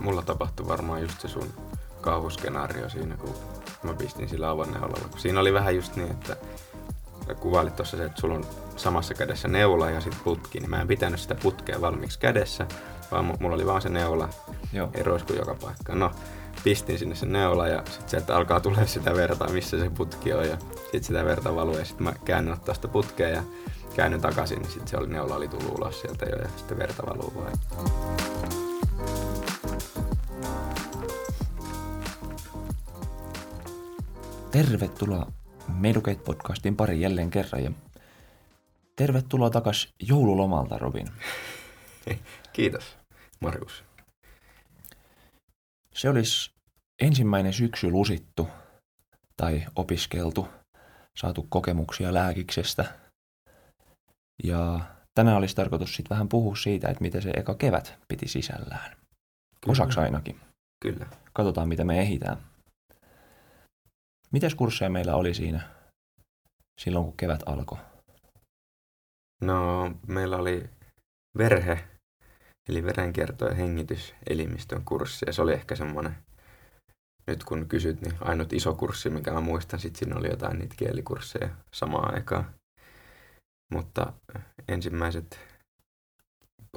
mulla tapahtui varmaan just se sun kaavuskenaario siinä, kun mä pistin sillä. Kun siinä oli vähän just niin, että kuvailit tuossa se, että sulla on samassa kädessä neula ja sitten putki, niin mä en pitänyt sitä putkea valmiiksi kädessä, vaan mulla oli vaan se neula Joo. eroisku joka paikka. No, pistin sinne sen neula ja sitten sieltä alkaa tulee sitä verta, missä se putki on ja sitten sitä verta valuu ja sitten mä käännyn ottaa sitä putkea ja käännyn takaisin, niin sitten se oli, neula oli tullut ulos sieltä jo ja sitten verta valuu vain. Tervetuloa Medukate-podcastin pari jälleen kerran ja tervetuloa takas joululomalta, Robin. Kiitos, Markus. Se olisi ensimmäinen syksy lusittu tai opiskeltu, saatu kokemuksia lääkiksestä. Ja tänään olisi tarkoitus sitten vähän puhua siitä, että mitä se eka kevät piti sisällään. Kyllä. Osaksi ainakin. Kyllä. Katsotaan, mitä me ehitään. Mitäs kursseja meillä oli siinä silloin, kun kevät alkoi? No, meillä oli verhe, eli verenkierto- ja hengityselimistön kurssi, ja se oli ehkä semmoinen, nyt kun kysyt, niin ainut iso kurssi, mikä mä muistan, sitten siinä oli jotain niitä kielikursseja samaan aikaan. Mutta ensimmäiset,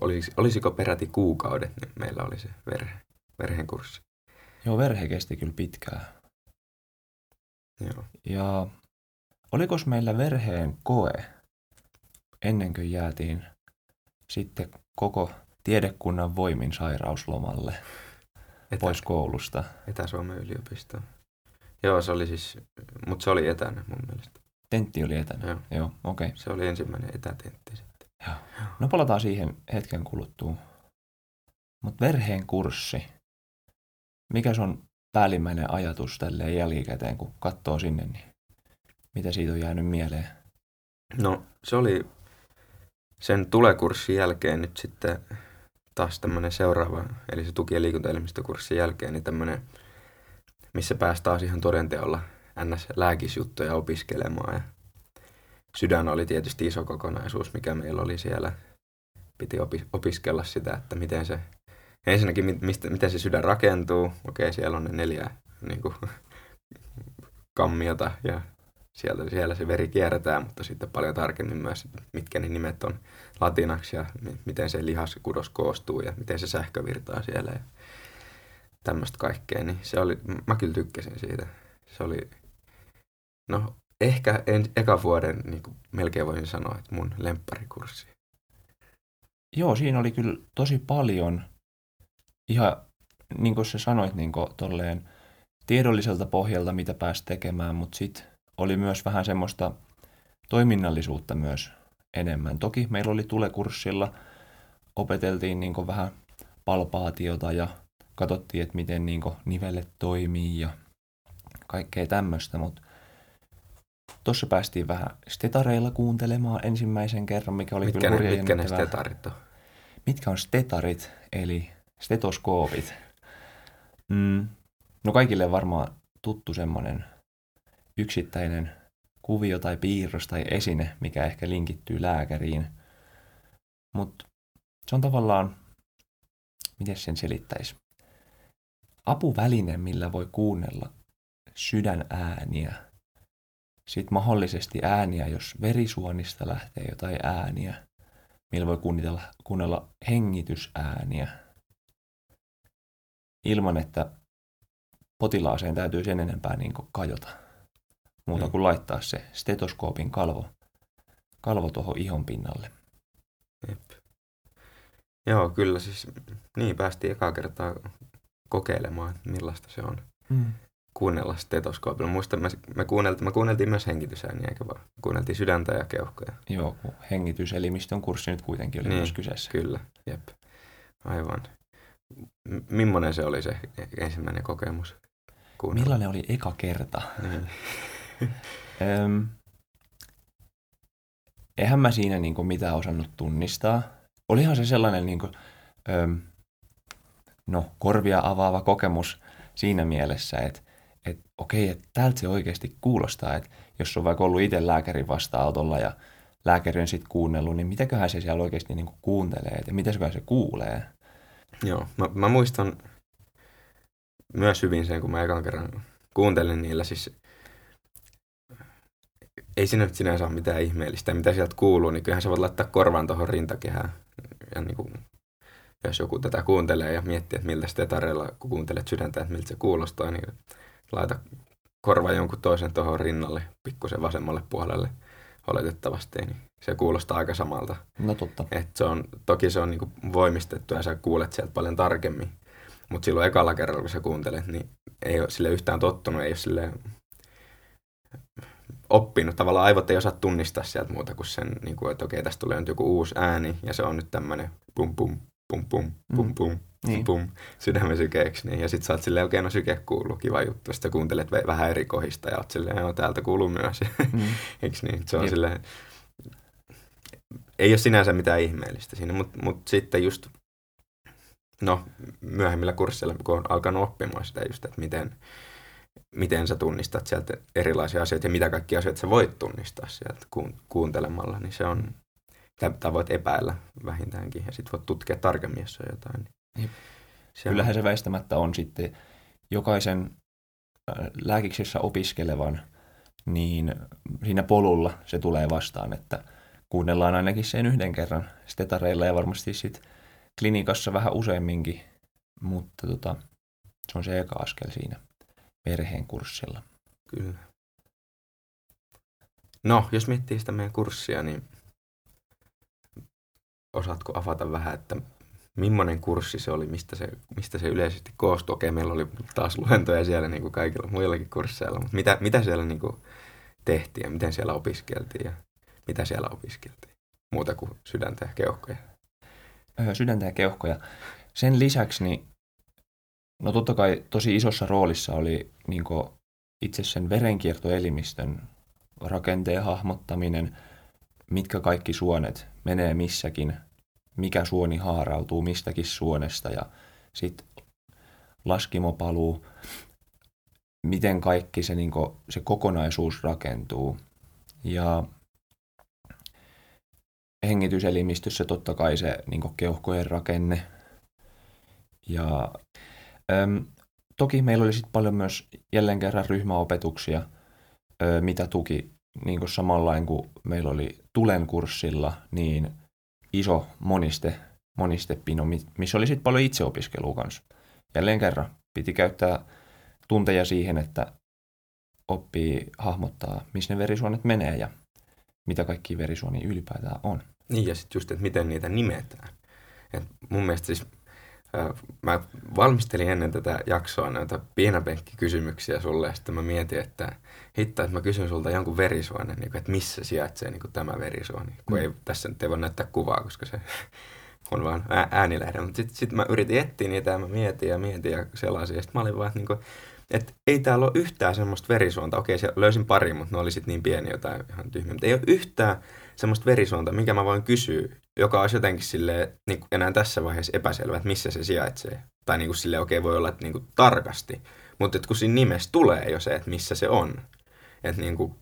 olis, olisiko peräti kuukaudet, niin meillä oli se verhe, verhen kurssi. Joo, verhe kesti kyllä pitkään. Joo. Ja oliko meillä verheen koe ennen kuin jäätiin sitten koko tiedekunnan voimin sairauslomalle Etä, pois koulusta? Etä-Suomen yliopisto. Joo, se oli siis, mutta se oli etänä mun mielestä. Tentti oli etänä? Joo. Joo, okei. Okay. Se oli ensimmäinen etätentti sitten. Joo. No palataan siihen hetken kuluttua. Mutta verheen kurssi. Mikä on päällimmäinen ajatus tälle jälkikäteen, kun katsoo sinne, niin mitä siitä on jäänyt mieleen? No se oli sen tulekurssin jälkeen nyt sitten taas tämmöinen seuraava, eli se tuki- ja liikuntaelimistökurssin jälkeen, niin tämmöinen, missä pääsi taas ihan todenteolla NS-lääkisjuttuja opiskelemaan. Ja sydän oli tietysti iso kokonaisuus, mikä meillä oli siellä. Piti opi- opiskella sitä, että miten se ensinnäkin, mistä, miten se sydän rakentuu. Okei, siellä on ne neljä niin kuin, kammiota ja sieltä, siellä se veri kierretään, mutta sitten paljon tarkemmin myös, mitkä ne nimet on latinaksi ja miten se lihaskudos koostuu ja miten se sähkö virtaa siellä ja tämmöistä kaikkea. Niin se oli, mä kyllä tykkäsin siitä. Se oli, no ehkä en, eka vuoden niin kuin melkein voisin sanoa, että mun lempparikurssi. Joo, siinä oli kyllä tosi paljon ihan niin kuin sä sanoit niin kuin, tolleen, tiedolliselta pohjalta, mitä pääsi tekemään, mutta sitten oli myös vähän semmoista toiminnallisuutta myös enemmän. Toki meillä oli tulekurssilla, opeteltiin niin kuin vähän palpaatiota ja katsottiin, että miten niin kuin nivelet toimii ja kaikkea tämmöistä, mutta tuossa päästiin vähän stetareilla kuuntelemaan ensimmäisen kerran, mikä oli mitkä kyllä ne, Mitkä ne stetarit on? Mitkä on stetarit, eli stetoskoopit. Mm. No kaikille varmaan tuttu semmoinen yksittäinen kuvio tai piirros tai esine, mikä ehkä linkittyy lääkäriin. Mutta se on tavallaan, miten sen selittäisi, apuväline, millä voi kuunnella sydänääniä. Sitten mahdollisesti ääniä, jos verisuonista lähtee jotain ääniä, millä voi kuunnella hengitysääniä ilman, että potilaaseen täytyy sen enempää niin kajota. Muuta mm. kuin laittaa se stetoskoopin kalvo, kalvo tuohon ihon pinnalle. Jep. Joo, kyllä siis niin päästiin ekaa kertaa kokeilemaan, millaista se on mm. kuunnella stetoskoopilla. Muistan, me, me, kuunneltiin, me kuunneltiin myös hengitysääniä, eikä vaan kuunneltiin sydäntä ja keuhkoja. Joo, kun hengityselimistön kurssi nyt kuitenkin oli niin, myös kyseessä. Kyllä, jep. Aivan. Mimmonen se oli se ensimmäinen kokemus? Kuunnella? Millainen oli eka kerta? Niin. Öm, eihän mä siinä niinku mitään osannut tunnistaa. Olihan se sellainen niinku, öm, no, korvia avaava kokemus siinä mielessä, että et, okei, että täältä se oikeasti kuulostaa, että jos on vaikka ollut itse lääkärin vastaanotolla ja lääkäri on sitten kuunnellut, niin mitäköhän se siellä oikeasti niinku kuuntelee ja mitä se kuulee. Joo, mä, mä muistan myös hyvin sen, kun mä ekan kerran kuuntelin niillä, siis ei siinä nyt sinänsä ole mitään ihmeellistä. Mitä sieltä kuuluu, niin kyllähän sä voit laittaa korvan tuohon rintakehään. Ja niin kuin, jos joku tätä kuuntelee ja miettii, että miltä sitä tarjolla, kun kuuntelet sydäntä, että miltä se kuulostaa, niin laita korva jonkun toisen tuohon rinnalle, pikkusen vasemmalle puolelle oletettavasti, niin se kuulostaa aika samalta. No totta. Et se on, toki se on niinku voimistettu ja sä kuulet sieltä paljon tarkemmin. Mutta silloin ekalla kerralla, kun sä kuuntelet, niin ei ole sille yhtään tottunut, ei ole sille oppinut. Tavallaan aivot ei osaa tunnistaa sieltä muuta kuin sen, niin kuin, että okei, tästä tulee nyt joku uusi ääni ja se on nyt tämmöinen pum pum, pum pum, pum pum, niin. pum, sydämen sykeeksi. Niin. Ja sit sä oot silleen, okei, no syke kuuluu, kiva juttu. Sitten kuuntelet vähän eri kohista ja oot silleen, joo, täältä kuuluu myös. Mm. Eiks niin? Se on Jep. silleen, ei ole sinänsä mitään ihmeellistä siinä, mutta mut sitten just, no myöhemmillä kursseilla, kun on alkanut oppimaan sitä just, että miten, miten sä tunnistat sieltä erilaisia asioita ja mitä kaikkia asioita sä voit tunnistaa sieltä kuuntelemalla, niin se on, tai voit epäillä vähintäänkin ja sitten voit tutkia tarkemmin, jos on jotain. Niin se Kyllähän on... se väistämättä on sitten jokaisen äh, lääkiksessä opiskelevan, niin siinä polulla se tulee vastaan, että kuunnellaan ainakin sen yhden kerran stetareilla ja varmasti sitten klinikassa vähän useamminkin, mutta tota, se on se eka askel siinä perheen kurssilla. Kyllä. No, jos miettii sitä meidän kurssia, niin osaatko avata vähän, että millainen kurssi se oli, mistä se, mistä se yleisesti koostui? Okei, meillä oli taas luentoja siellä niin kuin kaikilla muillakin kursseilla, mutta mitä, mitä siellä niin kuin tehtiin ja miten siellä opiskeltiin ja mitä siellä opiskeltiin? Muuta kuin sydäntä ja keuhkoja. Sydäntä ja keuhkoja. Sen lisäksi, niin, no totta kai tosi isossa roolissa oli niin itse sen verenkiertoelimistön rakenteen hahmottaminen, mitkä kaikki suonet menee missäkin, mikä suoni haarautuu mistäkin suonesta ja sitten laskimopaluu, miten kaikki se, niin kuin, se kokonaisuus rakentuu. Ja hengityselimistössä totta kai se niin keuhkojen rakenne. Ja äm, toki meillä oli sitten paljon myös jälleen kerran ryhmäopetuksia, ö, mitä tuki niin kuin samanlain kuin meillä oli Tulen kurssilla, niin iso moniste, monistepino, missä oli sitten paljon itseopiskelua kanssa. Jälleen kerran piti käyttää tunteja siihen, että oppii hahmottaa, missä ne verisuonet menee ja mitä kaikki verisuonia ylipäätään on. Niin ja sitten just, että miten niitä nimetään. Et mun mielestä siis mä valmistelin ennen tätä jaksoa näitä pienäpenkkikysymyksiä sulle ja sitten mä mietin, että hitto, että mä kysyn sulta jonkun verisuonen, niin kuin, että missä sijaitsee niin kuin tämä verisuoni. Kun mm. ei, tässä nyt ei voi näyttää kuvaa, koska se on vaan äänilähde. Mutta sitten sit mä yritin etsiä niitä ja mä mietin ja mietin ja selasin. Ja sitten mä olin vaan, että, niin kuin, että ei täällä ole yhtään semmoista verisuonta. Okei, se löysin pari, mutta ne oli sitten niin pieni jotain ihan tyhmiä. Mutta ei ole yhtään semmoista verisuonta, minkä mä voin kysyä, joka olisi jotenkin sille niin kuin enää tässä vaiheessa epäselvä, että missä se sijaitsee. Tai niin kuin sille okei, okay, voi olla, että niin kuin tarkasti. Mutta kun siinä nimessä tulee jo se, että missä se on. Että niin kuin,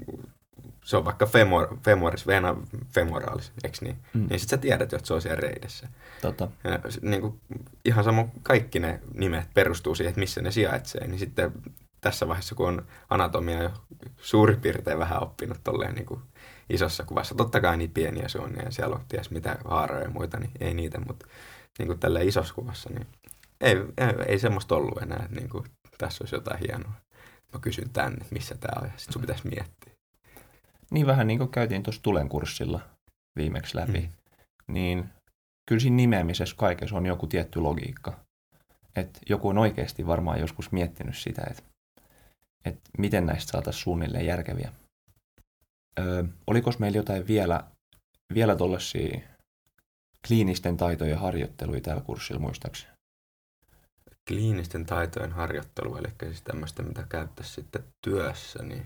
se on vaikka femor, femoris, vena femoralis, eikö niin? Mm. Niin sitten sä tiedät, että se on siellä reidessä. Tota. Ja, niin kuin, ihan sama, kaikki ne nimet perustuu siihen, että missä ne sijaitsee. Niin sitten tässä vaiheessa, kun on anatomia jo suurin piirtein vähän oppinut tolleen niin kuin isossa kuvassa. Totta kai niin pieniä se on ja siellä on ties mitä haaroja ja muita, niin ei niitä, mutta niin kuin tällä isossa kuvassa, niin ei, ei, ei semmoista ollut enää, että niin kuin, tässä olisi jotain hienoa. Mä kysyn tänne, että missä tämä on ja sitten sun pitäisi miettiä. Niin vähän niin kuin käytiin tuossa Tulen kurssilla viimeksi läpi, mm. niin kyllä siinä nimeämisessä kaikessa on joku tietty logiikka. Että joku on oikeasti varmaan joskus miettinyt sitä, että, että miten näistä saataisiin suunnilleen järkeviä. Öö, oliko meillä jotain vielä, vielä tuollaisia kliinisten taitojen harjoitteluja tällä kurssilla muistaakseni? Kliinisten taitojen harjoittelu, eli siis tämmöistä, mitä käyttäisi sitten työssä, niin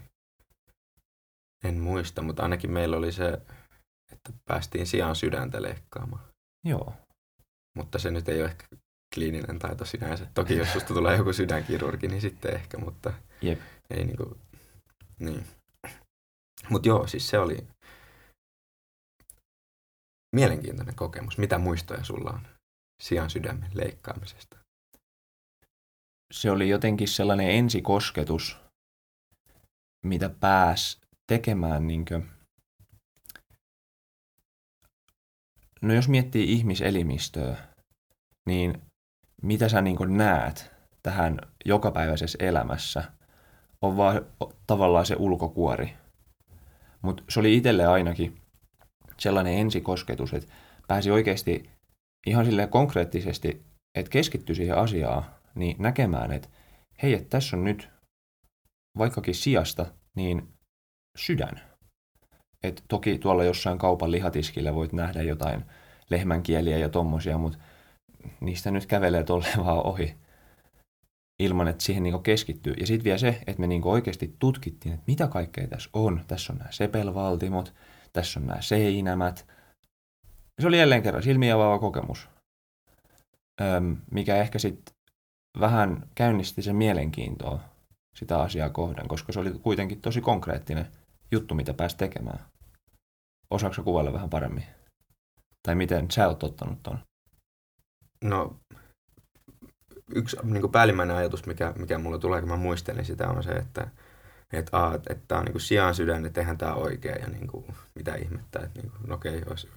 en muista, mutta ainakin meillä oli se, että päästiin sijaan sydäntä leikkaamaan. Joo. Mutta se nyt ei ole ehkä kliininen taito sinänsä. Toki jos susta tulee joku sydänkirurgi, niin sitten ehkä, mutta Jep. ei niinku, niin. Mutta joo, siis se oli mielenkiintoinen kokemus. Mitä muistoja sulla on sian sydämen leikkaamisesta? se oli jotenkin sellainen ensikosketus, mitä pääs tekemään niin kuin, no jos miettii ihmiselimistöä, niin mitä sä niin näet tähän jokapäiväisessä elämässä, on vaan tavallaan se ulkokuori. Mutta se oli itselle ainakin sellainen ensikosketus, että pääsi oikeasti ihan silleen konkreettisesti, että keskittyi siihen asiaan, niin näkemään, että hei, että tässä on nyt vaikkakin sijasta, niin sydän. Et toki tuolla jossain kaupan lihatiskillä voit nähdä jotain lehmänkieliä ja tommosia, mutta niistä nyt kävelee tolle vaan ohi ilman, että siihen niin keskittyy. Ja sitten vielä se, että me niin oikeasti tutkittiin, että mitä kaikkea tässä on. Tässä on nämä sepelvaltimot, tässä on nämä seinämät. Se oli jälleen kerran silmiavaava kokemus, Öm, mikä ehkä sitten vähän käynnisti sen mielenkiintoa sitä asiaa kohden, koska se oli kuitenkin tosi konkreettinen juttu, mitä pääsi tekemään. Osaatko kuvailla vähän paremmin? Tai miten sä oot ottanut ton? No, yksi niin päällimmäinen ajatus, mikä, mikä mulle tulee, kun mä muistelin sitä, on se, että että aa, että, tämä on niin sijaan sydän, että eihän tämä oikein ja niin kuin, mitä ihmettä. Että niin kuin, no okei, olisi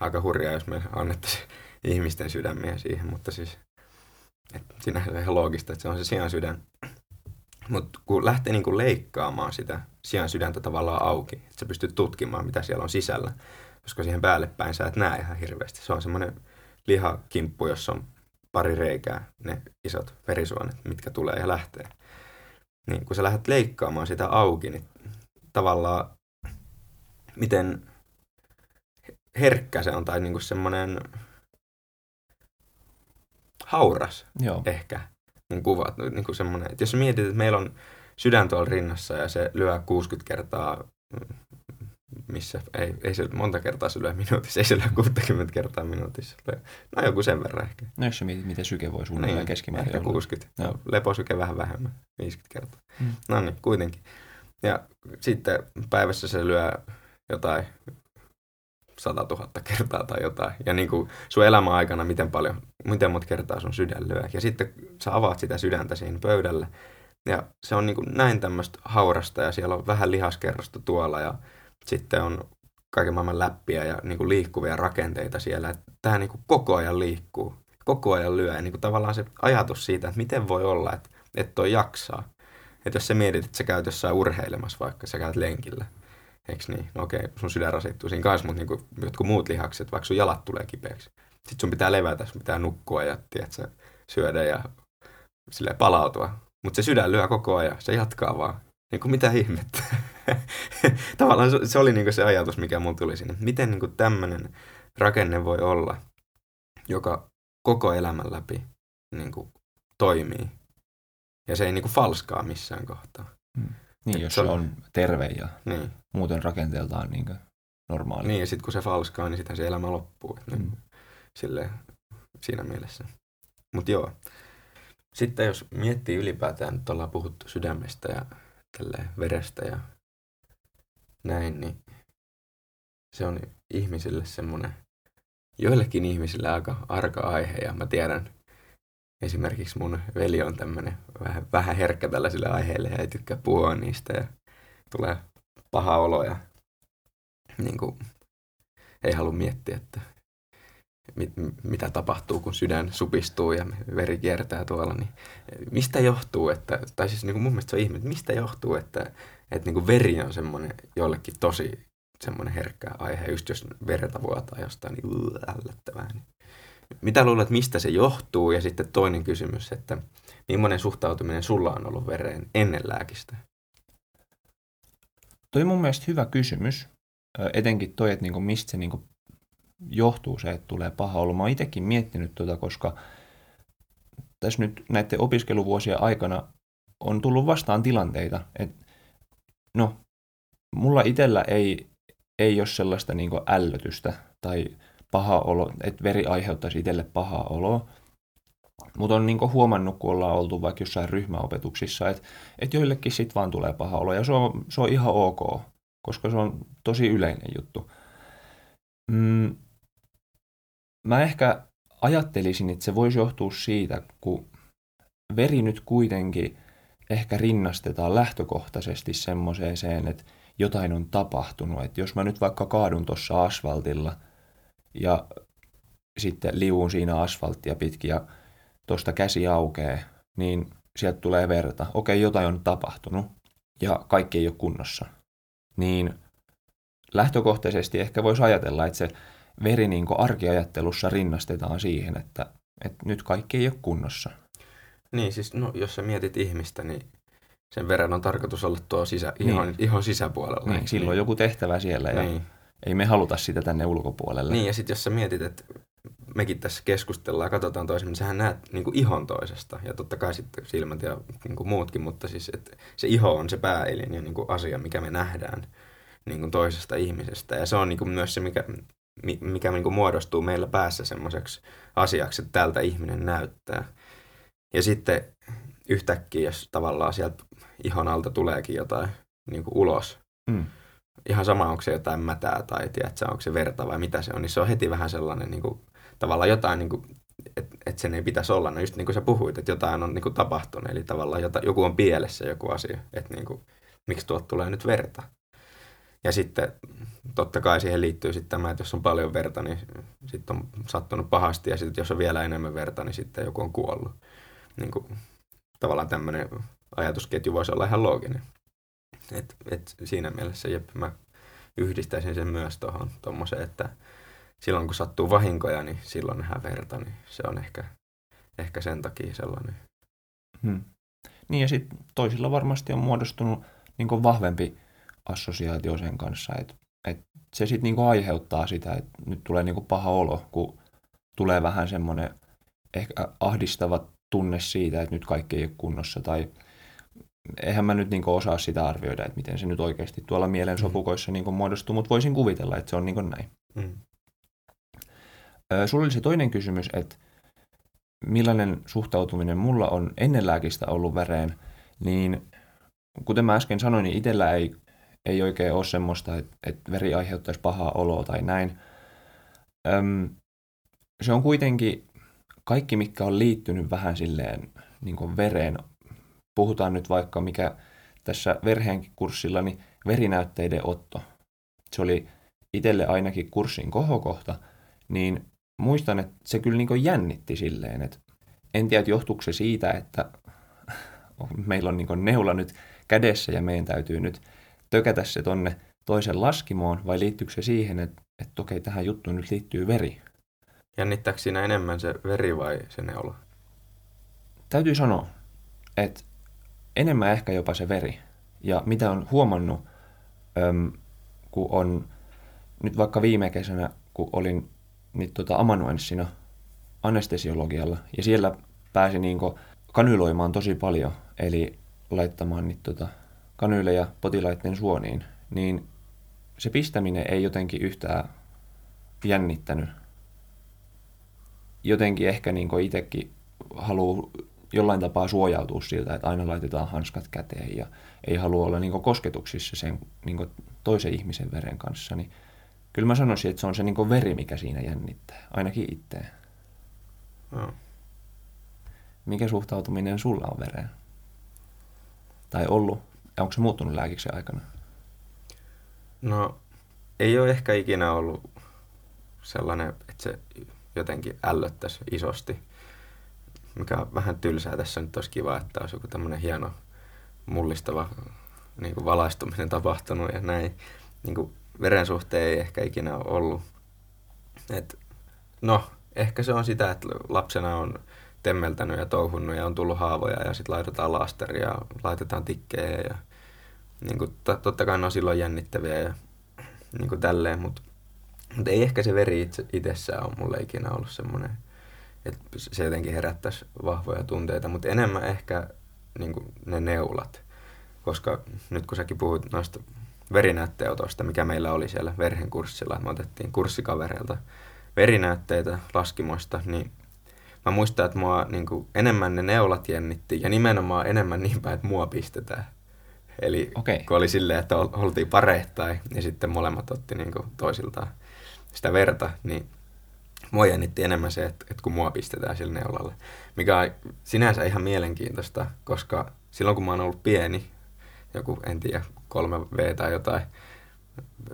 aika hurjaa, jos me annettaisiin ihmisten sydämiä siihen, mutta siis että siinä on ihan loogista, että se on se sijaan sydän. Mutta kun lähtee niin kuin leikkaamaan sitä sijaan sydäntä tavallaan auki, että sä pystyt tutkimaan, mitä siellä on sisällä, koska siihen päälle päin sä et näe ihan hirveästi. Se on semmoinen lihakimppu, jossa on pari reikää, ne isot verisuonet, mitkä tulee ja lähtee. Niin kun sä lähdet leikkaamaan sitä auki, niin tavallaan miten herkkä se on tai niin kuin semmoinen hauras Joo. ehkä mun kuvat. Niin kuin semmoinen, että jos mietit, että meillä on sydän tuolla rinnassa ja se lyö 60 kertaa missä ei, ei se monta kertaa se lyö minuutissa, ei se lyö 60 kertaa minuutissa. No joku sen verran ehkä. No jos mietit, miten syke voi suunnilleen niin, keskimäärin ehkä 60. No. Leposyke vähän vähemmän, 50 kertaa. Hmm. No niin, kuitenkin. Ja sitten päivässä se lyö jotain 100 000 kertaa tai jotain. Ja niin kuin sun elämän aikana, miten paljon, miten monta kertaa sun sydän lyö. Ja sitten sä avaat sitä sydäntä siinä pöydällä. Ja se on niin kuin näin tämmöistä haurasta ja siellä on vähän lihaskerrosta tuolla ja sitten on kaiken maailman läppiä ja niin kuin liikkuvia rakenteita siellä. Tämä niin kuin koko ajan liikkuu, koko ajan lyö. Ja niin kuin tavallaan se ajatus siitä, että miten voi olla, että, että toi jaksaa. Että jos sä mietit, että sä käyt jossain urheilemassa, vaikka sä käyt lenkillä, eikö niin? No okei, sun sydän rasittuu siinä kanssa, mutta niin kuin jotkut muut lihakset, vaikka sun jalat tulee kipeäksi. Sitten sun pitää levätä, sun pitää nukkua ja tiedätkö, syödä ja palautua. Mutta se sydän lyö koko ajan, se jatkaa vaan. Niin kuin mitä ihmettä. Tavallaan se oli niin se ajatus, mikä mulla tuli sinne. Miten niin tämmöinen rakenne voi olla, joka koko elämän läpi niin kuin toimii. Ja se ei niin kuin falskaa missään kohtaa. Hmm. Niin, Et jos se on, on terve ja niin. muuten rakenteeltaan niin normaali. Niin, ja sitten kun se falskaa, niin sitten se elämä loppuu. Että hmm. sille, siinä mielessä. Mutta joo. Sitten jos miettii ylipäätään, että ollaan puhuttu sydämestä ja tälle verestä ja näin, niin se on ihmisille semmoinen, joillekin ihmisille aika arka aihe. Ja mä tiedän, esimerkiksi mun veli on tämmöinen vähän, vähän herkkä tällaisille aiheille ja ei tykkää puhua niistä ja tulee paha olo ja niin kuin, ei halua miettiä, että mit, mitä tapahtuu, kun sydän supistuu ja veri kiertää tuolla, niin mistä johtuu, että, tai siis niin kuin mun mielestä se on ihme, että mistä johtuu, että, että niin kuin veri on semmoinen jollekin tosi semmoinen herkkä aihe, just jos verta vuotaa jostain, niin ällöttävää. Niin. Mitä luulet, mistä se johtuu? Ja sitten toinen kysymys, että millainen suhtautuminen sulla on ollut vereen ennen lääkistä? Toi on mun mielestä hyvä kysymys. Etenkin toi, että niinku mistä se niinku johtuu se, että tulee paha olo. Mä oon itsekin miettinyt tuota, koska tässä nyt näiden opiskeluvuosien aikana on tullut vastaan tilanteita, että no, mulla itsellä ei, ei ole sellaista niin ällötystä tai paha olo, että veri aiheuttaisi itselle pahaa oloa. Mutta on niin huomannut, kun ollaan oltu vaikka jossain ryhmäopetuksissa, että, että joillekin sitten vaan tulee paha olo. Ja se on, se on ihan ok, koska se on tosi yleinen juttu. Mm, mä ehkä ajattelisin, että se voisi johtua siitä, kun veri nyt kuitenkin ehkä rinnastetaan lähtökohtaisesti semmoiseen, että jotain on tapahtunut. Että jos mä nyt vaikka kaadun tuossa asfaltilla ja sitten liuun siinä asfalttia pitkin ja tuosta käsi aukeaa, niin sieltä tulee verta. Okei, jotain on tapahtunut ja kaikki ei ole kunnossa. Niin lähtökohtaisesti ehkä voisi ajatella, että se veri niin arkiajattelussa rinnastetaan siihen, että, että nyt kaikki ei ole kunnossa. Niin, siis no, jos sä mietit ihmistä, niin sen veren on tarkoitus olla tuo sisä, ihon, niin. ihon sisäpuolella. Niin, silloin niin. joku tehtävä siellä ja niin. ei me haluta sitä tänne ulkopuolelle. Niin, ja sitten jos sä mietit, että mekin tässä keskustellaan ja katsotaan toisemme, niin sähän näet niin kuin ihon toisesta. Ja totta kai sitten silmät ja niin kuin muutkin, mutta siis että se iho on se pääelin ja niin kuin asia, mikä me nähdään niin kuin toisesta ihmisestä. Ja se on niin kuin myös se, mikä, mikä niin kuin muodostuu meillä päässä semmoiseksi asiaksi, että tältä ihminen näyttää. Ja sitten yhtäkkiä, jos tavallaan sieltä ihon alta tuleekin jotain niin kuin ulos, mm. ihan sama onko se jotain mätää tai tiedätkö, onko se verta vai mitä se on, niin se on heti vähän sellainen niin kuin, tavallaan jotain, niin kuin, että et sen ei pitäisi olla. No just niin kuin sä puhuit, että jotain on niin kuin tapahtunut, eli tavallaan jota, joku on pielessä joku asia, että niin kuin, miksi tuot tulee nyt verta. Ja sitten totta kai siihen liittyy sitten tämä, että jos on paljon verta, niin sitten on sattunut pahasti, ja sitten jos on vielä enemmän verta, niin sitten joku on kuollut. Niin kuin, tavallaan tämmöinen ajatusketju voisi olla ihan looginen. Et, et siinä mielessä jep, mä yhdistäisin sen myös tuohon tuommoiseen, että silloin kun sattuu vahinkoja, niin silloin nähdään verta, niin se on ehkä, ehkä sen takia sellainen. Hmm. Niin ja sitten toisilla varmasti on muodostunut niin vahvempi assosiaatio sen kanssa, että et se sitten niin aiheuttaa sitä, että nyt tulee niin paha olo, kun tulee vähän semmoinen ehkä ahdistava tunne siitä, että nyt kaikki ei ole kunnossa tai eihän mä nyt niin osaa sitä arvioida, että miten se nyt oikeasti tuolla mielen sopukoissa niin muodostuu, mutta voisin kuvitella, että se on niin näin. Mm. Sulla oli se toinen kysymys, että millainen suhtautuminen mulla on ennen lääkistä ollut väreen, niin kuten mä äsken sanoin, niin itsellä ei, ei oikein ole semmoista, että, että veri aiheuttaisi pahaa oloa tai näin. Öm, se on kuitenkin kaikki, mikä on liittynyt vähän silleen niin kuin vereen. Puhutaan nyt vaikka mikä tässä verheenkurssilla, niin verinäytteiden otto. Se oli itselle ainakin kurssin kohokohta, niin muistan, että se kyllä niin jännitti silleen, että en tiedä, johtuuko se siitä, että meillä on niin neula nyt kädessä ja meidän täytyy nyt tökätä se tonne toisen laskimoon, vai liittyykö se siihen, että, että okei, tähän juttuun nyt liittyy veri. Jännittääkö siinä enemmän se veri vai se neula? Täytyy sanoa, että enemmän ehkä jopa se veri. Ja mitä on huomannut, äm, kun on nyt vaikka viime kesänä, kun olin niin tota, amanuenssina anestesiologialla. Ja siellä pääsi niin kanyloimaan tosi paljon, eli laittamaan niin tota, kanyyleja potilaiden suoniin. Niin se pistäminen ei jotenkin yhtään jännittänyt. Jotenkin ehkä niin itsekin haluaa jollain tapaa suojautua siltä, että aina laitetaan hanskat käteen ja ei halua olla niin kosketuksissa sen niin toisen ihmisen veren kanssa, niin Kyllä mä sanoisin, että se on se niin veri, mikä siinä jännittää, ainakin itseä. No. Mikä suhtautuminen sulla on vereen? Tai ollut? Onko se muuttunut lääkiksen aikana? No, ei ole ehkä ikinä ollut sellainen, että se jotenkin ällöttäisi isosti. Mikä on vähän tylsää tässä nyt olisi kiva, että olisi joku tämmöinen hieno mullistava niin kuin valaistuminen tapahtunut ja näin. Niin kuin veren suhteen ei ehkä ikinä ollut. Et, no, ehkä se on sitä, että lapsena on temmeltänyt ja touhunnut ja on tullut haavoja ja sitten laitetaan lasteria ja laitetaan tikkejä ja niin kuin, to, totta kai ne on silloin jännittäviä ja niin kuin tälleen, mutta mut ei ehkä se veri itse, itsessään ole mulle ikinä ollut semmoinen, että se jotenkin herättäisi vahvoja tunteita, mutta enemmän ehkä niin kuin ne neulat, koska nyt kun säkin puhuit noista verinäytteenotosta, mikä meillä oli siellä verhen kurssilla. Me otettiin kurssikavereilta verinäytteitä laskimoista, niin mä muistan, että mua niin kuin, enemmän ne neulat jännitti ja nimenomaan enemmän niin päin, että mua pistetään. Eli okay. kun oli silleen, että oltiin pareittain ja sitten molemmat otti niin kuin, toisiltaan sitä verta, niin mua jännitti enemmän se, että, että kun mua pistetään sillä neulalla. Mikä on sinänsä ihan mielenkiintoista, koska silloin kun mä oon ollut pieni, joku, en tiedä, kolme V tai jotain,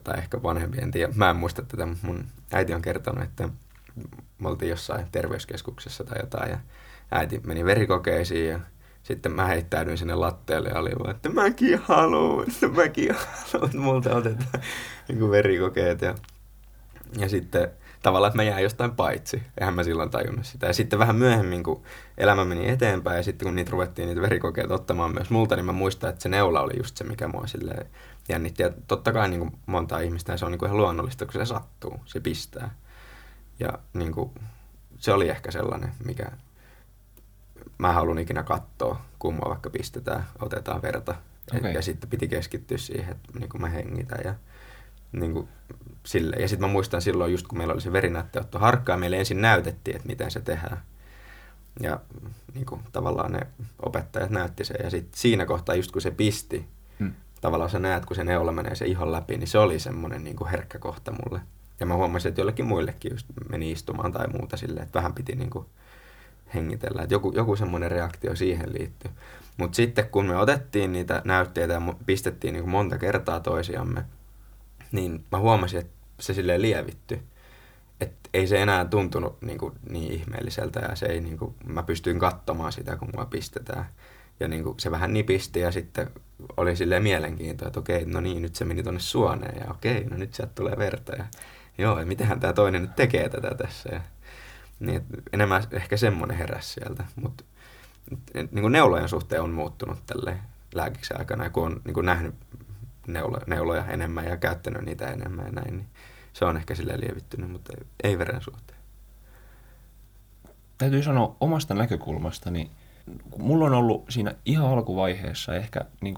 tai ehkä vanhempi, en tiedä. Mä en muista tätä, mutta mun äiti on kertonut, että me oltiin jossain terveyskeskuksessa tai jotain, ja äiti meni verikokeisiin, ja sitten mä heittäydyin sinne latteelle ja olin vaan, että mäkin haluan, että mäkin haluan, että multa otetaan niin verikokeet. Ja, ja sitten tavallaan, että mä jään jostain paitsi. Eihän mä silloin tajunnut sitä. Ja sitten vähän myöhemmin, kun elämä meni eteenpäin ja sitten kun niitä ruvettiin niitä verikokeita ottamaan myös multa, niin mä muistan, että se neula oli just se, mikä mua silleen jännitti. Ja totta kai niin kuin monta ihmistä se on niin kuin ihan luonnollista, kun se sattuu, se pistää. Ja niin kuin, se oli ehkä sellainen, mikä mä haluan ikinä katsoa, kun mua vaikka pistetään, otetaan verta. Okay. Ja, ja sitten piti keskittyä siihen, että niin kuin mä hengitän ja niin kuin, sille. Ja sitten mä muistan silloin, just kun meillä oli se verinäytteotto harkkaa, meille ensin näytettiin, että miten se tehdään. Ja niin kuin, tavallaan ne opettajat näytti sen. Ja sitten siinä kohtaa, just kun se pisti, hmm. tavallaan sä näet, kun se neula menee se ihon läpi, niin se oli semmoinen niin kuin herkkä kohta mulle. Ja mä huomasin, että jollekin muillekin just meni istumaan tai muuta silleen, että vähän piti niin kuin hengitellä. Että joku, joku semmoinen reaktio siihen liittyy. Mutta sitten kun me otettiin niitä näytteitä ja pistettiin niin kuin monta kertaa toisiamme, niin mä huomasin, että se silleen lievitty. Että ei se enää tuntunut niin, kuin, niin ihmeelliseltä ja se ei, niin kuin, mä pystyin katsomaan sitä, kun mua pistetään. Ja niin kuin, se vähän nipisti ja sitten oli silleen mielenkiintoa, että okei, no niin, nyt se meni tuonne suoneen ja okei, no nyt sieltä tulee verta. Ja joo, ja mitenhän tämä toinen nyt tekee tätä tässä. Ja, niin, enemmän ehkä semmoinen heräs sieltä, mutta niin neulojen suhteen on muuttunut tälle lääkiksen aikana, kun on niin kuin nähnyt neulo, neuloja enemmän ja käyttänyt niitä enemmän ja näin, niin se on ehkä sille lievittynyt, mutta ei, ei veren suhteen. Täytyy sanoa omasta näkökulmastani, kun mulla on ollut siinä ihan alkuvaiheessa ehkä niin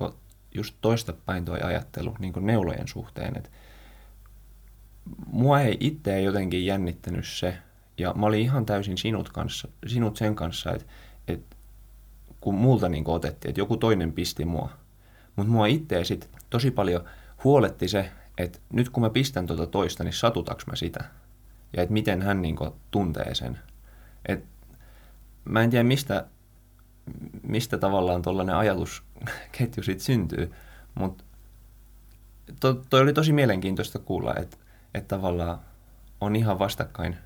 just toista päin ajattelu niin neulojen suhteen, että mua ei itse jotenkin jännittänyt se, ja mä olin ihan täysin sinut, kanssa, sinut sen kanssa, että, että kun multa niin otettiin, että joku toinen pisti mua. Mutta mua itse sitten tosi paljon huoletti se, että nyt kun mä pistän tuota toista, niin satutaks mä sitä? Ja että miten hän niin tuntee sen. Et mä en tiedä, mistä, mistä tavallaan tuollainen ajatusketju sitten syntyy, mutta to, toi oli tosi mielenkiintoista kuulla, että, että tavallaan on ihan vastakkain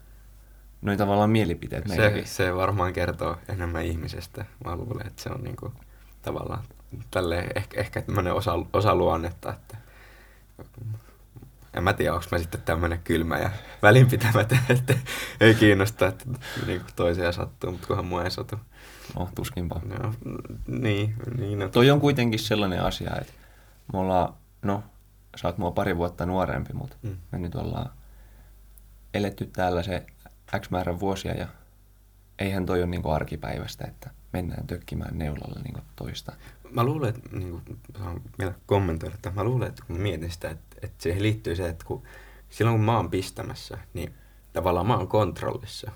noin tavallaan mielipiteet se, se varmaan kertoo enemmän ihmisestä. Mä luulen, että se on niinku, tavallaan tälle ehkä, ehkä tämmöinen osa, osa luonnetta, että en mä tiedä, onko mä sitten tämmöinen kylmä ja välinpitämätön, että ei kiinnosta, että niin toisia sattuu, mutta kunhan mua ei satu. No, tuskinpa. No, niin, niin. No. Toi on kuitenkin sellainen asia, että me ollaan, no, sä oot mua pari vuotta nuorempi, mutta mm. me nyt ollaan eletty täällä se X määrän vuosia ja eihän toi ole niin arkipäivästä, että mennään tökkimään neulalla niin toista. Mä luulen, että niin kuin, saan vielä kommentoida, että mä luulen, että kun mietin sitä, että, että siihen liittyy se, että kun, silloin kun mä oon pistämässä, niin tavallaan mä oon kontrollissa.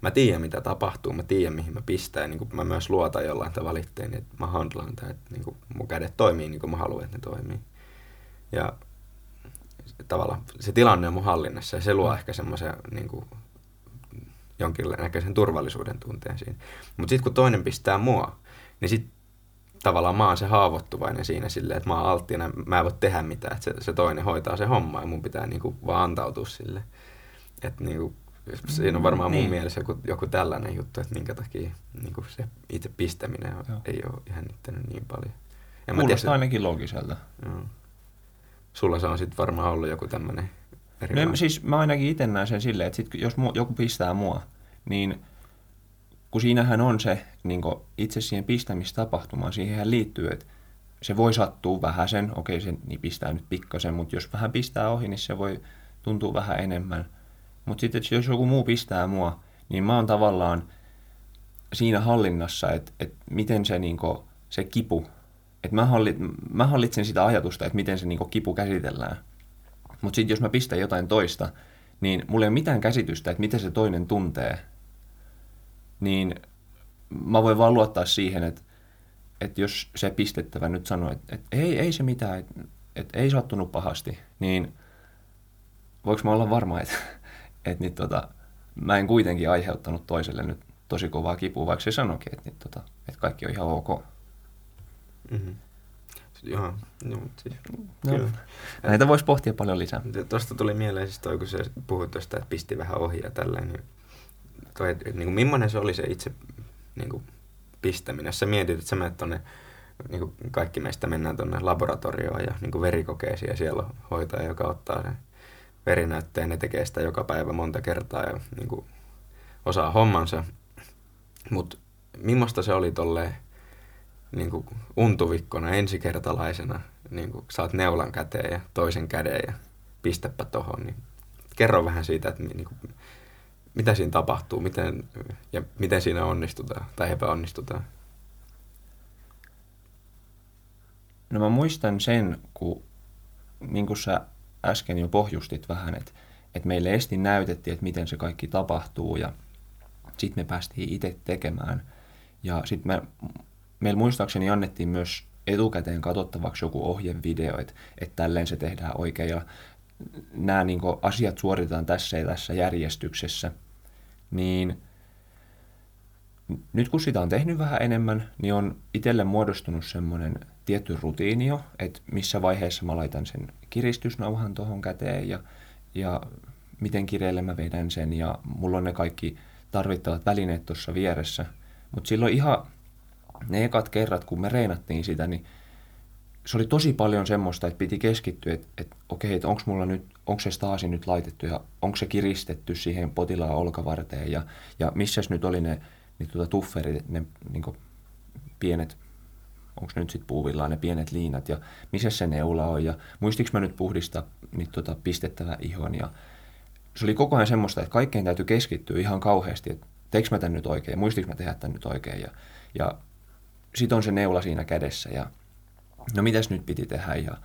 Mä tiedän, mitä tapahtuu, mä tiedän, mihin mä pistän, niin kuin mä myös luotan jollain tavalla itteeni, että mä handlaan tämän, että niin kuin mun kädet toimii niin kuin mä haluan, että ne toimii. Ja tavallaan se tilanne on mun hallinnassa, ja se luo ehkä semmoisen niin kuin, jonkinlaisen turvallisuuden tunteen siinä. Mutta sitten kun toinen pistää mua, niin sitten tavallaan mä oon se haavoittuvainen siinä silleen, että mä oon alttiina, mä en voi tehdä mitään, että se, se toinen hoitaa se homma ja mun pitää niinku vaan antautua sille. Että niinku, siinä on varmaan mun niin. mielessä joku, joku tällainen juttu, että minkä takia niinku se itse pistäminen on, ei ole jännittänyt niin paljon. En Kuulostaa tiedä, ainakin logiselta. Joo. Sulla se on sitten varmaan ollut joku tämmöinen No, siis mä ainakin itse näen sen silleen, että sit, jos mu, joku pistää mua, niin kun siinähän on se niin itse siihen pistämistapahtumaan, siihen liittyy, että se voi sattua vähän sen, okei se niin pistää nyt pikkasen, mutta jos vähän pistää ohi, niin se voi tuntua vähän enemmän. Mutta sitten jos joku muu pistää mua, niin mä oon tavallaan siinä hallinnassa, että, että miten se, niin kuin, se kipu, että mä, hallit, mä hallitsen sitä ajatusta, että miten se niin kuin, kipu käsitellään. Mutta sitten jos mä pistän jotain toista, niin mulla ei ole mitään käsitystä, että miten se toinen tuntee – niin mä voin vaan luottaa siihen, että, että jos se pistettävä nyt sanoo, että, että ei, ei se mitään, että, että ei sattunut pahasti, niin voiko mä olla varma, että, että nyt tota, mä en kuitenkin aiheuttanut toiselle nyt tosi kovaa kipua, vaikka se sanoikin, että, että, tota, että kaikki on ihan ok. Mm-hmm. Joo, no, siis, no, kyllä. Näitä voisi pohtia paljon lisää. Tuosta tuli mieleen siis toi, kun se puhuit tuosta, että pisti vähän ohi ja tälleen, niin, toi, että, niin kuin, millainen se oli se itse niin kuin, pistäminen. Jos sä mietit, että sä menet tonne, niin kuin kaikki meistä mennään tuonne laboratorioon ja niin kuin verikokeisiin ja siellä on hoitaja, joka ottaa sen verinäytteen ja tekee sitä joka päivä monta kertaa ja niin kuin, osaa hommansa. Mutta millaista se oli tolleen niin kuin untuvikkona ensikertalaisena, niin kuin saat neulan käteen ja toisen käden ja pistäpä tohon, niin kerro vähän siitä, että niin kuin, mitä siinä tapahtuu miten, ja miten siinä onnistutaan tai epäonnistutaan. No mä muistan sen, kun niin kuin sä äsken jo pohjustit vähän, että, että meille esti näytettiin, että miten se kaikki tapahtuu ja sitten me päästiin itse tekemään. Ja sitten me meillä muistaakseni annettiin myös etukäteen katsottavaksi joku ohjevideo, että, että tälleen se tehdään oikein. Ja nämä niin asiat suoritetaan tässä ja tässä järjestyksessä, niin nyt kun sitä on tehnyt vähän enemmän, niin on itselle muodostunut semmoinen tietty rutiini jo, että missä vaiheessa mä laitan sen kiristysnauhan tuohon käteen ja, ja miten kireelle mä vedän sen. Ja mulla on ne kaikki tarvittavat välineet tuossa vieressä. Mutta silloin ihan ne ekat kerrat, kun me reinattiin sitä, niin se oli tosi paljon semmoista, että piti keskittyä, että, että okei, että onko mulla nyt, onko se staasi nyt laitettu ja onko se kiristetty siihen potilaan olkavarteen ja, ja missäs nyt oli ne, niin tuota tufferit, ne niin pienet, onko ne nyt sitten puuvillaa ne pienet liinat ja missä se neula on ja muistiks mä nyt puhdistaa niin tuota pistettävä ihon ja se oli koko ajan semmoista, että kaikkeen täytyy keskittyä ihan kauheasti, että teekö mä tämän nyt oikein, muistiks mä tehdä tämän nyt oikein ja, ja sit on se neula siinä kädessä ja no mitäs nyt piti tehdä ja,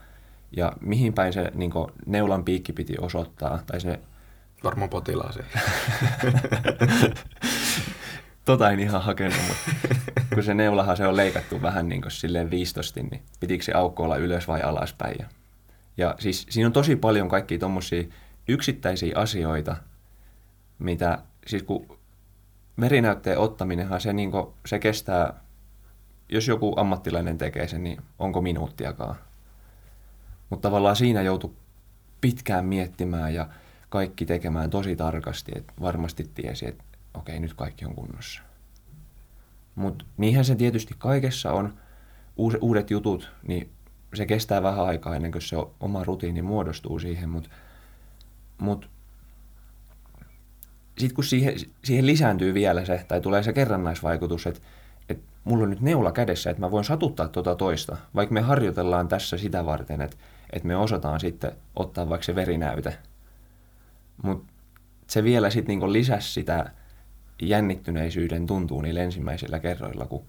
ja mihin päin se niin neulan piikki piti osoittaa. Tai se... Varmaan potilaaseen. tota en ihan hakenut, mutta kun se neulahan se on leikattu vähän niin kuin silleen viistosti, niin pitikö se aukko olla ylös vai alaspäin. Ja, ja siis siinä on tosi paljon kaikkia tuommoisia yksittäisiä asioita, mitä siis kun verinäytteen ottaminenhan se, niin kuin, se kestää jos joku ammattilainen tekee sen, niin onko minuuttiakaan. Mutta tavallaan siinä joutuu pitkään miettimään ja kaikki tekemään tosi tarkasti, että varmasti tiesi, että okei, nyt kaikki on kunnossa. Mutta niinhän se tietysti kaikessa on. Uudet jutut, niin se kestää vähän aikaa ennen kuin se oma rutiini muodostuu siihen, mutta mut, sitten kun siihen, siihen lisääntyy vielä se, tai tulee se kerrannaisvaikutus, että mulla on nyt neula kädessä, että mä voin satuttaa tuota toista, vaikka me harjoitellaan tässä sitä varten, että, että me osataan sitten ottaa vaikka se verinäyte. Mutta se vielä sitten niinku lisäsi sitä jännittyneisyyden tuntuu niillä ensimmäisillä kerroilla, kun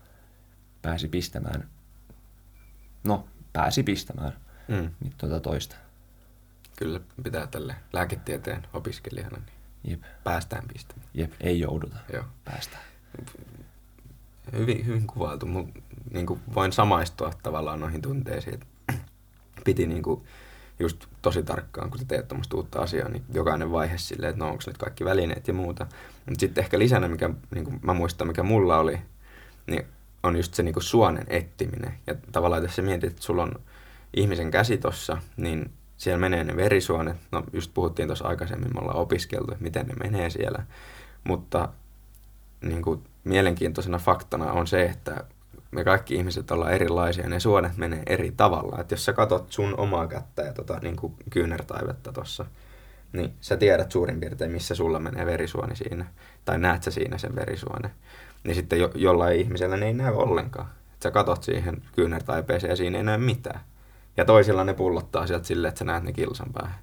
pääsi pistämään, no pääsi pistämään mm. niin tuota toista. Kyllä pitää tälle lääketieteen opiskelijana, niin Jep. päästään pistämään. Jep, ei jouduta. Joo. Päästään hyvin, hyvin kuvailtu. Mun, niin kuin voin samaistua tavallaan noihin tunteisiin. Piti niin kuin, just tosi tarkkaan, kun sä teet tuommoista uutta asiaa, niin jokainen vaihe silleen, että no onko nyt kaikki välineet ja muuta. Mutta sitten ehkä lisänä, mikä niin kuin mä muistan, mikä mulla oli, niin on just se niin kuin suonen ettiminen. Ja tavallaan jos sä mietit, että sulla on ihmisen käsi tossa, niin siellä menee ne verisuonet. No just puhuttiin tuossa aikaisemmin, me ollaan opiskeltu, että miten ne menee siellä. Mutta niin kuin, mielenkiintoisena faktana on se, että me kaikki ihmiset ollaan erilaisia ja ne suonet menee eri tavalla. Että jos sä katot sun omaa kättä ja tota, niin kuin kyynärtaivetta tuossa, niin sä tiedät suurin piirtein, missä sulla menee verisuoni siinä. Tai näet sä siinä sen verisuone. Niin sitten jo, jollain ihmisellä ne ei näy ollenkaan. Et sä katot siihen kyynärtaipeeseen ja siinä ei näy mitään. Ja toisilla ne pullottaa sieltä silleen, että sä näet ne kilsan päähän.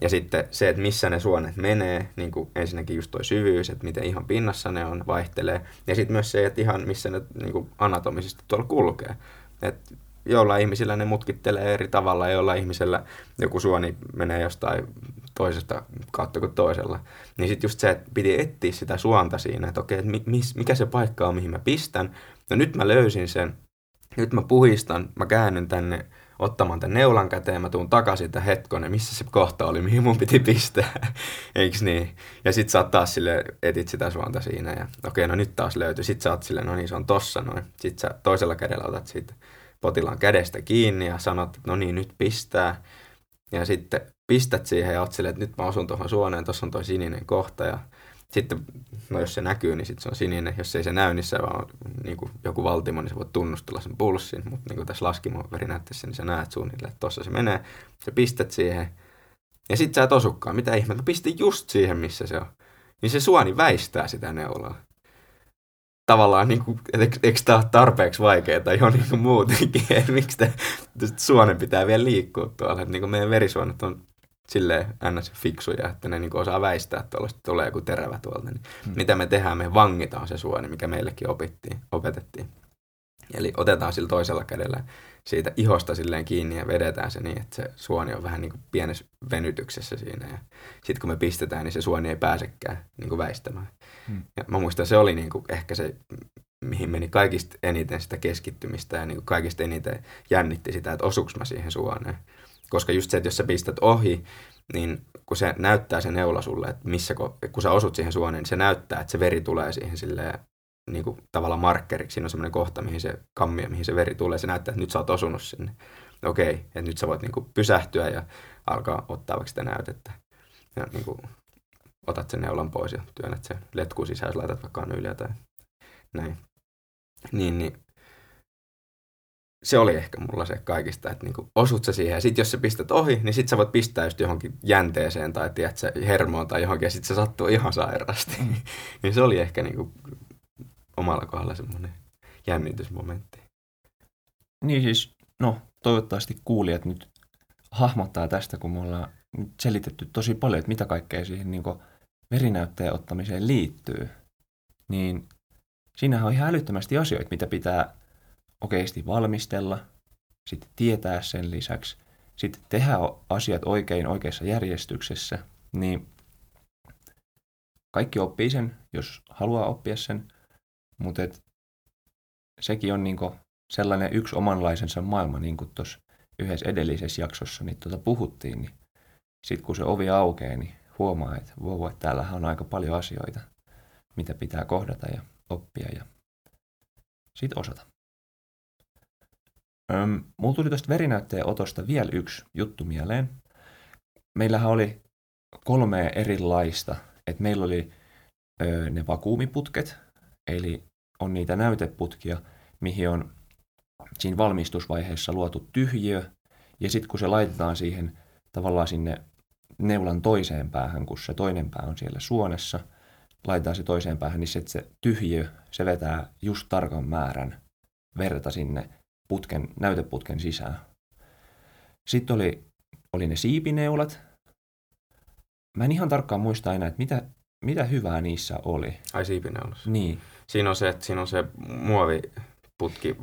Ja sitten se, että missä ne suonet menee, niin kuin ensinnäkin just toi syvyys, että miten ihan pinnassa ne on, vaihtelee. Ja sitten myös se, että ihan missä ne niin kuin anatomisesti tuolla kulkee. Et jollain ihmisillä ne mutkittelee eri tavalla, jollain ihmisellä joku suoni menee jostain toisesta kautta kuin toisella. Niin sitten just se, että piti etsiä sitä suonta siinä, että okei, että mikä se paikka on, mihin mä pistän. No nyt mä löysin sen, nyt mä puhistan, mä käännyn tänne ottamaan tämän neulan käteen, mä tuun takaisin, että hetkonen, missä se kohta oli, mihin mun piti pistää, eiks niin? Ja sit sä oot taas sille, etit sitä suonta siinä ja okei, no nyt taas löytyy. Sit sä oot silleen, no niin, se on tossa noin. Sit sä toisella kädellä otat siitä potilaan kädestä kiinni ja sanot, että no niin, nyt pistää. Ja sitten pistät siihen ja oot silleen, että nyt mä osun tuohon suoneen, tuossa on toi sininen kohta ja sitten, no jos se näkyy, niin sitten se on sininen. Jos ei se näy, niin se vaan niin kuin joku valtimo, niin sä voit tunnustella sen pulssin. Mutta niin kuin tässä laskimoverinäytteessä, niin sä näet suunnilleen, että tossa se menee. Sä pistät siihen. Ja sitten sä et osukaan. Mitä ihmettä? Pistin just siihen, missä se on. Niin se suoni väistää sitä neulaa. Tavallaan, niin kuin, että eikö tämä ole tarpeeksi vaikeaa tai jo niin kuin muutenkin, miksi suonen pitää vielä liikkua tuolla. Että niin kuin meidän verisuonet on silleen ns. fiksuja, että ne niin osaa väistää, että tulee joku terävä tuolta. Niin hmm. Mitä me tehdään? Me vangitaan se suoni, mikä meillekin opittiin, opetettiin. Eli otetaan sillä toisella kädellä siitä ihosta silleen kiinni ja vedetään se niin, että se suoni on vähän niin kuin pienessä venytyksessä siinä. Ja sitten kun me pistetään, niin se suoni ei pääsekään niin kuin väistämään. Hmm. Ja mä muistan, se oli niin kuin ehkä se, mihin meni kaikista eniten sitä keskittymistä ja niin kuin kaikista eniten jännitti sitä, että osuks mä siihen suoneen. Koska just se, että jos sä pistät ohi, niin kun se näyttää se neula sulle, että missä, kun sä osut siihen suoneen, niin se näyttää, että se veri tulee siihen silleen, niin kuin tavallaan markkeriksi. Siinä on semmoinen kohta, mihin se kammio, mihin se veri tulee. Se näyttää, että nyt sä oot osunut sinne. Okei, että nyt sä voit niin kuin pysähtyä ja alkaa ottaa vaikka sitä näytettä. Ja niin kuin, otat sen neulan pois ja työnnät sen letkuun sisään, jos laitat vaikka yli tai näin. Niin, niin se oli ehkä mulla se kaikista, että niinku osut sä siihen ja sit jos sä pistät ohi, niin sit sä voit pistää just johonkin jänteeseen tai tiedät sä, hermoon tai johonkin ja sit se sattuu ihan sairaasti. Mm. niin se oli ehkä niinku omalla kohdalla semmoinen jännitysmomentti. Niin siis, no toivottavasti kuulijat nyt hahmottaa tästä, kun me ollaan selitetty tosi paljon, että mitä kaikkea siihen niin verinäytteen ottamiseen liittyy. Niin siinähän on ihan älyttömästi asioita, mitä pitää oikeasti valmistella, sitten tietää sen lisäksi, sitten tehdä asiat oikein oikeassa järjestyksessä, niin kaikki oppii sen, jos haluaa oppia sen, mutta et sekin on niinku sellainen yksi omanlaisensa maailma, niin kuin tuossa yhdessä edellisessä jaksossa niin tuota puhuttiin, niin sitten kun se ovi aukeaa, niin huomaa, että wow, että täällähän on aika paljon asioita, mitä pitää kohdata ja oppia ja sitten osata. Öm, mulla tuli tuosta verinäytteen otosta vielä yksi juttu mieleen. Meillähän oli kolme erilaista. Et meillä oli ö, ne vakuumiputket, eli on niitä näyteputkia, mihin on siinä valmistusvaiheessa luotu tyhjiö, ja sitten kun se laitetaan siihen tavallaan sinne neulan toiseen päähän, kun se toinen pää on siellä suonessa, laitetaan se toiseen päähän, niin se, se tyhjiö, se vetää just tarkan määrän verta sinne putken, näyteputken sisään. Sitten oli, oli ne siipineulat. Mä en ihan tarkkaan muista aina, että mitä, mitä hyvää niissä oli. Ai siipineulassa? Niin. Siinä on se, että siinä on se muoviputki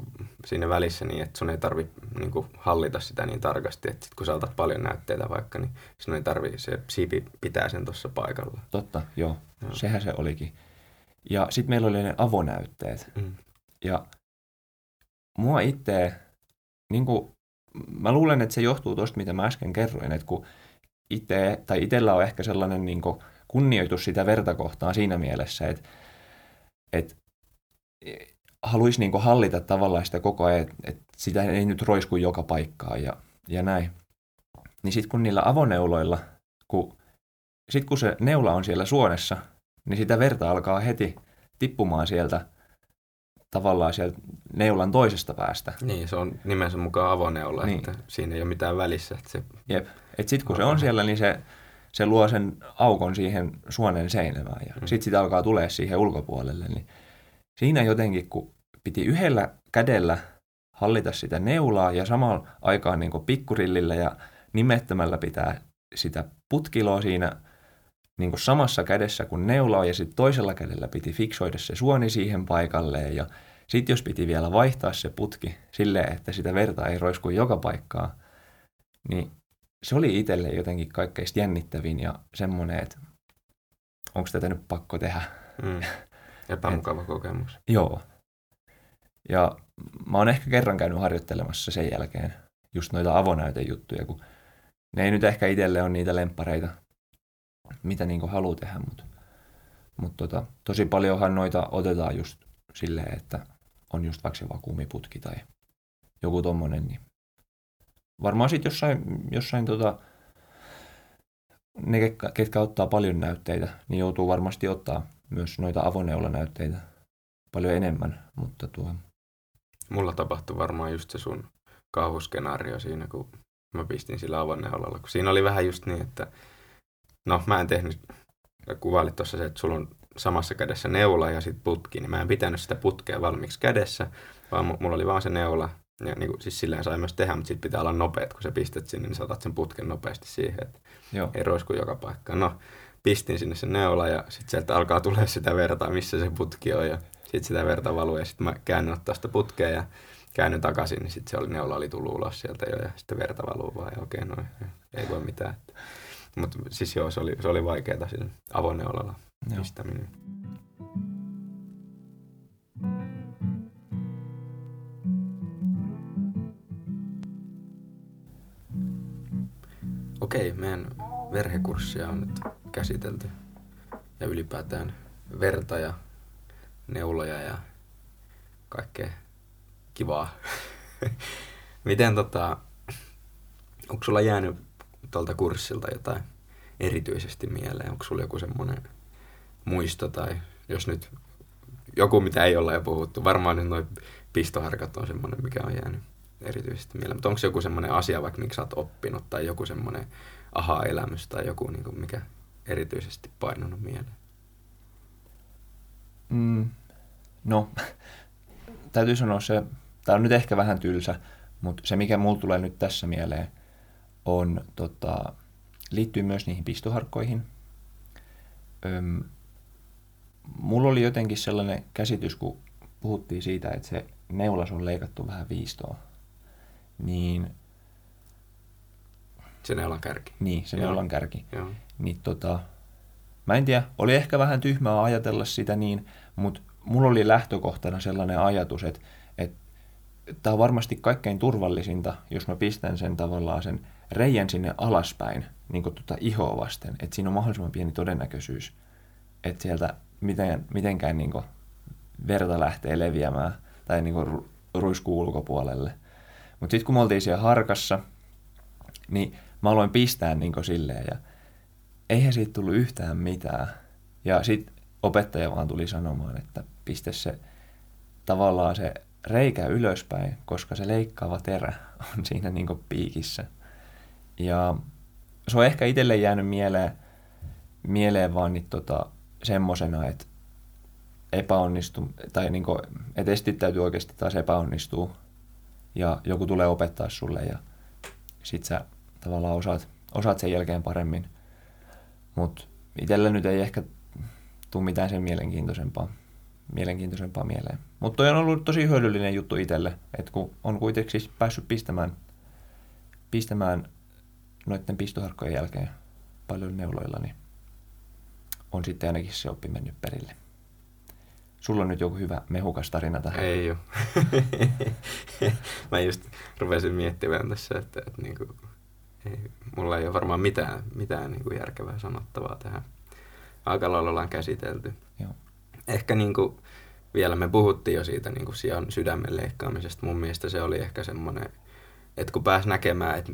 siinä välissä niin, että sun ei tarvi niin kuin, hallita sitä niin tarkasti, että sit kun sä otat paljon näytteitä vaikka, niin sinun ei tarvi, se siipi pitää sen tuossa paikalla. Totta, joo. joo. Sehän se olikin. Ja sitten meillä oli ne avonäytteet. Mm. Ja mua itse, niin kuin, mä luulen, että se johtuu tuosta, mitä mä äsken kerroin, että kun itse, tai itsellä on ehkä sellainen niin kuin, kunnioitus sitä vertakohtaa siinä mielessä, että, että haluaisi niin hallita tavallaan sitä koko ajan, että, että sitä ei nyt roisku joka paikkaan ja, ja näin. Niin sitten kun niillä avoneuloilla, kun, sit kun se neula on siellä suonessa, niin sitä verta alkaa heti tippumaan sieltä tavallaan sieltä neulan toisesta päästä. Niin, se on nimensä mukaan avoneula, niin. että siinä ei ole mitään välissä. Että se... Jep, että sitten kun se on siellä, niin se, se luo sen aukon siihen suonen seinämään ja mm. sitten sitä alkaa tulee siihen ulkopuolelle. Niin siinä jotenkin, kun piti yhdellä kädellä hallita sitä neulaa ja samalla aikaan niin pikkurillillä ja nimettömällä pitää sitä putkiloa siinä niin kuin samassa kädessä kuin neula ja sitten toisella kädellä piti fiksoida se suoni siihen paikalleen ja sitten jos piti vielä vaihtaa se putki silleen, että sitä verta ei roisku joka paikkaa, niin se oli itselle jotenkin kaikkein jännittävin ja semmoinen, että onko tätä nyt pakko tehdä. Mm. Epämukava Et, kokemus. Joo. Ja mä oon ehkä kerran käynyt harjoittelemassa sen jälkeen. just noita avonäytejuttuja, kun ne ei nyt ehkä itselle ole niitä lemppareita, mitä niin haluaa tehdä, mutta, mutta tota, tosi paljonhan noita otetaan just silleen, että on just vaikka se vakuumiputki tai joku tommonen, niin varmaan sitten jossain, jossain tota, ne, ketkä, ottaa paljon näytteitä, niin joutuu varmasti ottaa myös noita avoneulanäytteitä paljon enemmän, mutta tuo... Mulla tapahtui varmaan just se sun kauhuskenaario siinä, kun mä pistin sillä avonneulalla. Kun siinä oli vähän just niin, että no mä en tehnyt, kuvailit tuossa se, että sulla on samassa kädessä neula ja sitten putki, niin mä en pitänyt sitä putkea valmiiksi kädessä, vaan mulla oli vaan se neula. Ja niin kuin, siis silleen sai myös tehdä, mutta sitten pitää olla nopeat, kun sä pistät sinne, niin saatat sen putken nopeasti siihen, että Joo. ei roisku joka paikkaan. No, pistin sinne sen neula ja sitten sieltä alkaa tulee sitä verta, missä se putki on ja sitten sitä verta valuu ja sitten mä käännyn ottaa sitä putkea ja käännyn takaisin, niin sitten se oli, neula oli tullut ulos sieltä jo ja sitten verta valuu vaan ja okei, no ei voi mitään. Mutta siis joo, se oli, se oli vaikeaa sillä avoneulalla pistäminen. Okei, meidän verhekurssia on nyt käsitelty ja ylipäätään verta ja neuloja ja kaikkea kivaa. Miten tota, onko sulla jäänyt tuolta kurssilta jotain erityisesti mieleen? Onko sulla joku semmoinen muisto tai jos nyt joku, mitä ei olla jo puhuttu, varmaan nyt noin pistoharkat on semmoinen, mikä on jäänyt erityisesti mieleen. Mutta onko joku semmoinen asia, vaikka miksi sä oot oppinut tai joku semmoinen aha-elämys tai joku, niin kuin, mikä erityisesti painunut mieleen? Mm, no, täytyy sanoa se, tämä on nyt ehkä vähän tylsä, mutta se mikä mulla tulee nyt tässä mieleen on, tota, liittyy myös niihin pistoharkkoihin. Öm, mulla oli jotenkin sellainen käsitys, kun puhuttiin siitä, että se neulas on leikattu vähän viistoa, niin... Se neulan kärki. Niin, se Joo. neulan kärki. Joo. Niin tota, mä en tiedä, oli ehkä vähän tyhmää ajatella sitä niin, mutta mulla oli lähtökohtana sellainen ajatus, että, että tämä on varmasti kaikkein turvallisinta, jos mä pistän sen tavallaan sen reijän sinne alaspäin, niin kuin tuota ihoa vasten, että siinä on mahdollisimman pieni todennäköisyys, että sieltä miten, mitenkään niin kuin verta lähtee leviämään tai niin kuin ruiskuu ulkopuolelle. Mutta sitten kun me oltiin siellä harkassa, niin mä aloin pistää niin kuin silleen ja eihän siitä tullut yhtään mitään. Ja sitten opettaja vaan tuli sanomaan, että pistä se tavallaan se reikä ylöspäin, koska se leikkaava terä on siinä niin piikissä. Ja se on ehkä itselle jäänyt mieleen, mieleen vaan niin tota, semmosena, että epäonnistu, tai niin kuin, että estit täytyy oikeasti taas epäonnistua ja joku tulee opettaa sulle ja sit sä tavallaan osaat, osaat sen jälkeen paremmin. Mutta itsellä nyt ei ehkä tule mitään sen mielenkiintoisempaa, mielenkiintoisempaa mieleen. Mutta on ollut tosi hyödyllinen juttu itselle, että kun on kuitenkin siis päässyt pistämään, pistämään noiden pistoharkkojen jälkeen paljon neuloilla, niin on sitten ainakin se oppi mennyt perille. Sulla on nyt joku hyvä mehukas tarina tähän. Ei ole. Mä just rupesin miettimään tässä, että, että niin kuin, ei, mulla ei ole varmaan mitään, mitään niin kuin järkevää sanottavaa tähän. Aika lailla ollaan käsitelty. Joo. Ehkä niin kuin, vielä me puhuttiin jo siitä niin kuin sian sydämen leikkaamisesta. Mun mielestä se oli ehkä semmoinen, että kun pääsi näkemään, että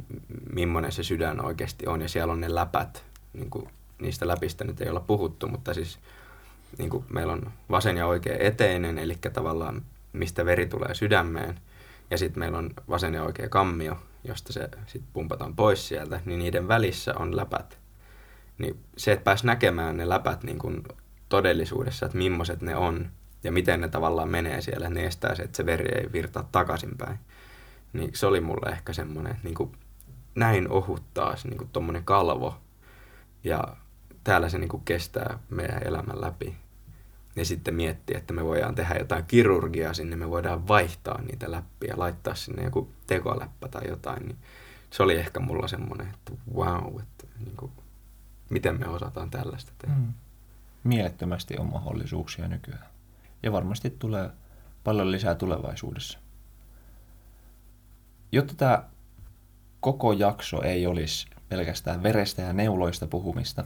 millainen se sydän oikeasti on ja siellä on ne läpät, niin kuin niistä läpistä nyt ei olla puhuttu, mutta siis niin kuin meillä on vasen ja oikea eteinen, eli tavallaan mistä veri tulee sydämeen, ja sitten meillä on vasen ja oikea kammio, josta se sitten pumpataan pois sieltä, niin niiden välissä on läpät. Niin se, että pääsi näkemään ne läpät niin kuin todellisuudessa, että millaiset ne on, ja miten ne tavallaan menee siellä, ne estää se, että se veri ei virtaa takaisinpäin. Niin se oli mulle ehkä semmoinen, niin kuin näin ohut taas, niin kuin tommonen kalvo, ja täällä se niin kuin kestää meidän elämän läpi. Ja sitten miettiä, että me voidaan tehdä jotain kirurgiaa sinne, me voidaan vaihtaa niitä läppiä, laittaa sinne joku tekoläppä tai jotain. Niin se oli ehkä mulla semmoinen, että wow, että niin kuin, miten me osataan tällaista tehdä. Mm. Mielettömästi on mahdollisuuksia nykyään. Ja varmasti tulee paljon lisää tulevaisuudessa. Jotta tämä koko jakso ei olisi pelkästään verestä ja neuloista puhumista,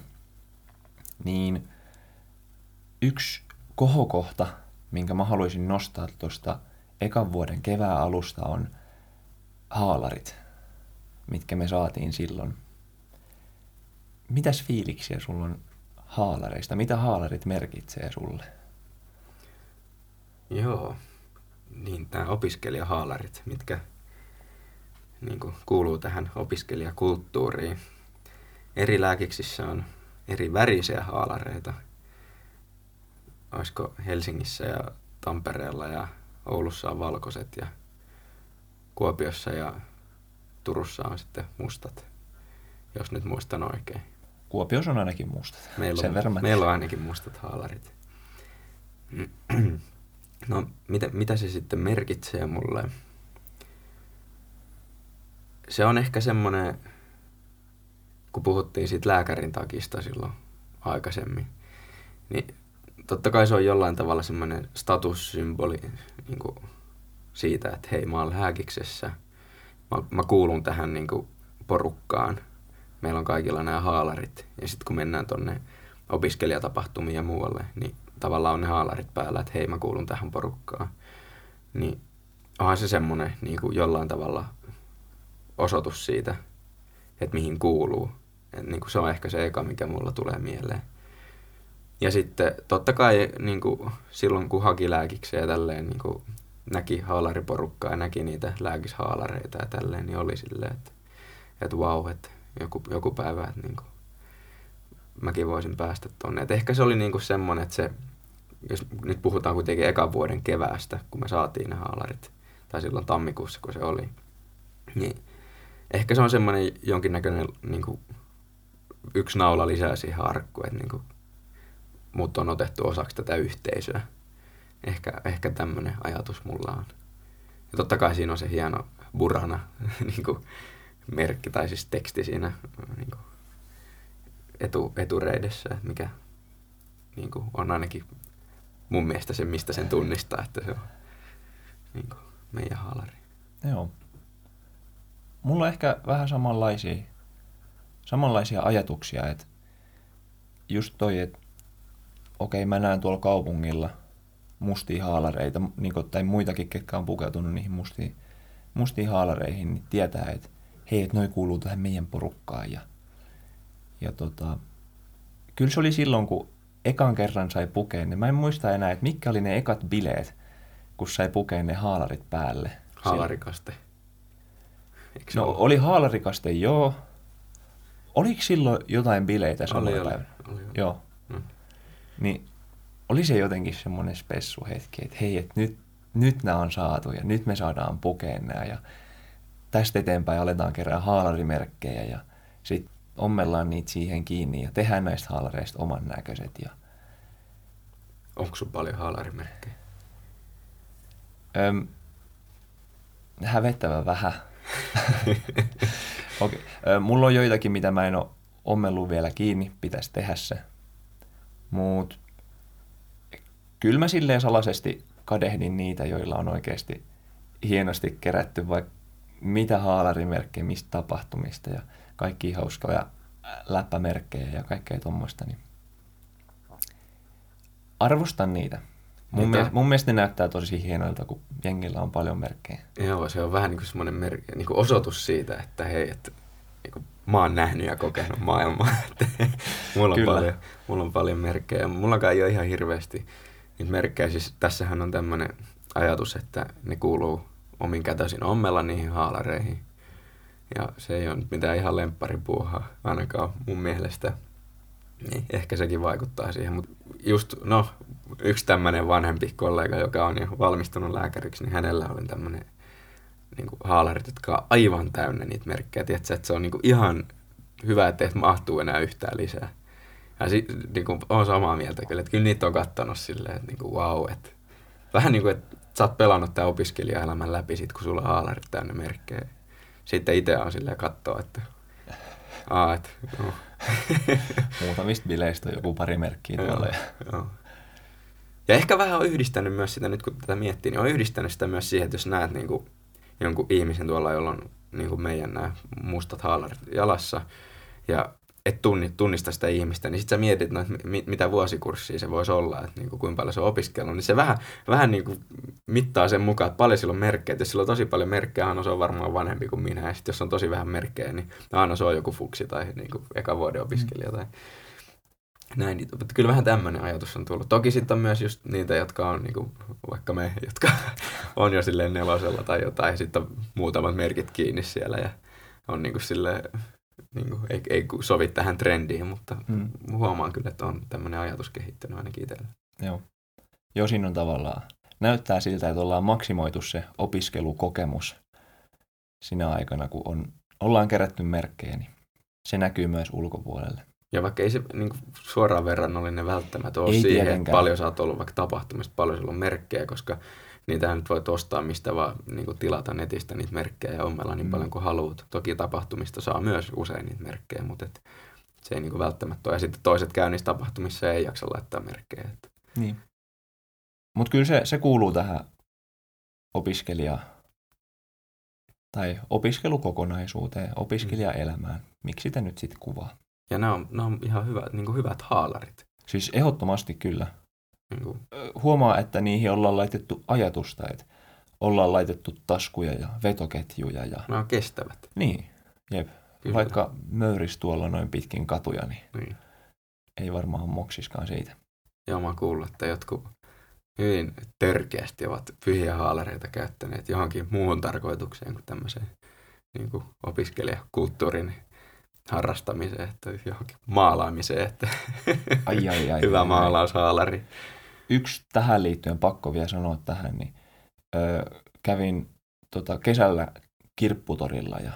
niin yksi kohokohta, minkä mä haluaisin nostaa tuosta ekan vuoden kevään alusta on haalarit, mitkä me saatiin silloin. Mitäs fiiliksiä sulla on haalareista? Mitä haalarit merkitsee sulle? Joo, niin tämä opiskelijahaalarit, mitkä niin kuin, kuuluu tähän opiskelijakulttuuriin. Eri lääkiksissä on eri värisiä haalareita. Olisiko Helsingissä ja Tampereella ja Oulussa on valkoiset ja Kuopiossa ja Turussa on sitten mustat, jos nyt muistan oikein. Kuopiossa on ainakin mustat. Meillä on, Sen meillä on ainakin mustat haalarit. No, mitä, mitä se sitten merkitsee mulle? Se on ehkä semmoinen, kun puhuttiin siitä lääkärin takista silloin aikaisemmin, niin totta kai se on jollain tavalla semmoinen statussymboli niin kuin siitä, että hei, mä oon lääkiksessä. Mä, mä kuulun tähän niin kuin porukkaan. Meillä on kaikilla nämä haalarit. Ja sitten kun mennään tonne opiskelijatapahtumiin ja muualle, niin tavallaan on ne haalarit päällä, että hei, mä kuulun tähän porukkaan. Niin onhan se semmoinen niin jollain tavalla osoitus siitä, että mihin kuuluu. Et niin kuin se on ehkä se eka, mikä mulla tulee mieleen. Ja sitten totta kai niin kuin silloin, kun haki lääkikseen ja tälleen, niin kuin näki haalariporukkaa ja näki niitä lääkishaalareita ja tälleen, niin oli silleen, että, että wow, että joku, joku päivä, että niin kuin, mäkin voisin päästä tonne. Et ehkä se oli niin kuin semmoinen, että se, jos nyt puhutaan kuitenkin ekan vuoden keväästä, kun me saatiin ne haalarit, tai silloin tammikuussa, kun se oli, niin ehkä se on semmoinen jonkinnäköinen niin kuin, yksi naula lisää siihen arkkuun, että niin kuin, mut on otettu osaksi tätä yhteisöä. Ehkä, ehkä tämmöinen ajatus mulla on. Ja totta kai siinä on se hieno burana niin kuin merkki tai siis teksti siinä niin kuin etu, etureidessä, mikä niin kuin on ainakin mun mielestä se, mistä sen tunnistaa, että se on niin kuin meidän haalari. Joo. Mulla on ehkä vähän samanlaisia, samanlaisia ajatuksia, että just toi, että okei, mä näen tuolla kaupungilla mustia haalareita, niin kuin, tai muitakin, ketkä on pukeutunut niihin mustiin, mustiin haalareihin, niin tietää, että hei, että noi kuuluu tähän meidän porukkaan. Ja, ja tota, kyllä se oli silloin, kun ekan kerran sai pukeen, niin mä en muista enää, että mitkä oli ne ekat bileet, kun sai pukeen ne haalarit päälle. Haalarikaste. Eikö no, ole? oli haalarikaste, joo. Oliko silloin jotain bileitä oli, oli, oli, oli. Joo. Mm. Niin oli se jotenkin semmoinen spessu hetki, että hei, että nyt, nyt nämä on saatu ja nyt me saadaan pukeen nämä ja tästä eteenpäin aletaan kerää haalarimerkkejä ja sitten ommellaan niitä siihen kiinni ja tehdään näistä haalareista oman näköiset. Ja... Onko sun paljon haalarimerkkejä? Öm, hävettävä vähän. okay. Mulla on joitakin, mitä mä en ole ommellut vielä kiinni, pitäisi tehdä se. Mutta kyllä mä silleen salaisesti kadehdin niitä, joilla on oikeasti hienosti kerätty vaikka mitä haalarimerkkejä, mistä tapahtumista ja kaikki hauskoja läppämerkkejä ja kaikkea tuommoista. Niin arvostan niitä. Mun, Mitä? mielestä, mun mielestä ne näyttää tosi hienoilta, kun jengillä on paljon merkkejä. Joo, se on vähän niin kuin semmoinen mer- niin kuin osoitus siitä, että hei, että niin kuin mä oon nähnyt ja kokenut maailmaa. mulla, on paljon, mulla on paljon merkkejä. Mullakaan ei ole ihan hirveästi niitä merkkejä. Siis tässähän on tämmöinen ajatus, että ne kuuluu omin kätösin ommella niihin haalareihin. Ja se ei ole mitään ihan lempparipuuhaa, ainakaan mun mielestä. Niin, ehkä sekin vaikuttaa siihen, mutta just, no, yksi tämmöinen vanhempi kollega, joka on jo valmistunut lääkäriksi, niin hänellä oli tämmöinen niin kuin haalarit, jotka on aivan täynnä niitä merkkejä. Tiedätkö, että se on niin kuin ihan hyvä, että et mahtuu enää yhtään lisää. Ja si, niin kuin, on samaa mieltä kyllä, että kyllä niitä on kattanut silleen, että niin kuin, wow, että vähän niin kuin, että sä oot pelannut tämän opiskelijaelämän läpi sit, kun sulla on haalarit täynnä merkkejä. Sitten itse on silleen katsoa, että aa, että no. Muutamista bileistä on joku pari merkkiä tuolla. Ja... Joo. Ja ehkä vähän on yhdistänyt myös sitä, nyt kun tätä miettii, niin on yhdistänyt sitä myös siihen, että jos näet niin kuin jonkun ihmisen tuolla, jolla on niin kuin meidän nämä mustat haalarit jalassa ja et tunni, tunnista sitä ihmistä, niin sitten sä mietit, no, mit, mitä vuosikurssia se voisi olla, että niin kuin, kuinka paljon se on opiskellut, niin se vähän, vähän niin kuin mittaa sen mukaan, että paljon sillä on merkkejä. Että jos sillä on tosi paljon merkkejä, Hanno se on varmaan vanhempi kuin minä, ja sitten jos on tosi vähän merkkejä, niin Hanno se on joku fuksi tai niin kuin eka vuoden opiskelija tai näin. Niin, mutta kyllä vähän tämmöinen ajatus on tullut. Toki sitten on myös just niitä, jotka on niin kuin, vaikka me, jotka on jo silleen nelosella tai jotain, ja sitten on muutamat merkit kiinni siellä ja on niin kuin silleen, niin kuin, ei, ei sovi tähän trendiin, mutta hmm. huomaan kyllä, että on tämmöinen ajatus kehittynyt ainakin itsellä. Joo. Siinä on tavallaan, näyttää siltä, että ollaan maksimoitu se opiskelukokemus sinä aikana, kun on, ollaan kerätty merkkejä, niin se näkyy myös ulkopuolelle. Ja vaikka ei se niin kuin suoraan verrannollinen välttämättä ole ei siihen, tietenkään. että paljon sä oot ollut vaikka tapahtumista, paljon sulla on merkkejä, koska niitä nyt voit ostaa mistä vaan niin kuin tilata netistä niitä merkkejä ja ommella niin mm. paljon kuin haluat. Toki tapahtumista saa myös usein niitä merkkejä, mutta et se ei niin kuin välttämättä ole. Ja sitten toiset käy niissä tapahtumissa ei jaksa laittaa merkkejä. Että. Niin. Mutta kyllä se, se kuuluu tähän opiskelija tai opiskelukokonaisuuteen, opiskelijaelämään. Miksi sitä nyt sitten kuvaa? Ja nämä on, nämä on ihan hyvät, niin kuin hyvät haalarit. Siis ehdottomasti kyllä. Niin kuin. Huomaa, että niihin ollaan laitettu ajatusta, että ollaan laitettu taskuja ja vetoketjuja. Ja... Nämä on kestävät. Niin, jep. Kyllä. Vaikka möyris tuolla noin pitkin katuja, niin, niin. ei varmaan moksiskaan siitä. Joo, mä kuullut, että jotkut hyvin törkeästi ovat pyhiä haalareita käyttäneet johonkin muuhun tarkoitukseen kuin tämmöiseen niin kuin opiskelijakulttuurin harrastamiseen, että johonkin maalaamiseen, että ai, ai, ai, hyvä ai, maalaushaalari. Yksi tähän liittyen pakko vielä sanoa tähän, niin ö, kävin tota, kesällä kirpputorilla ja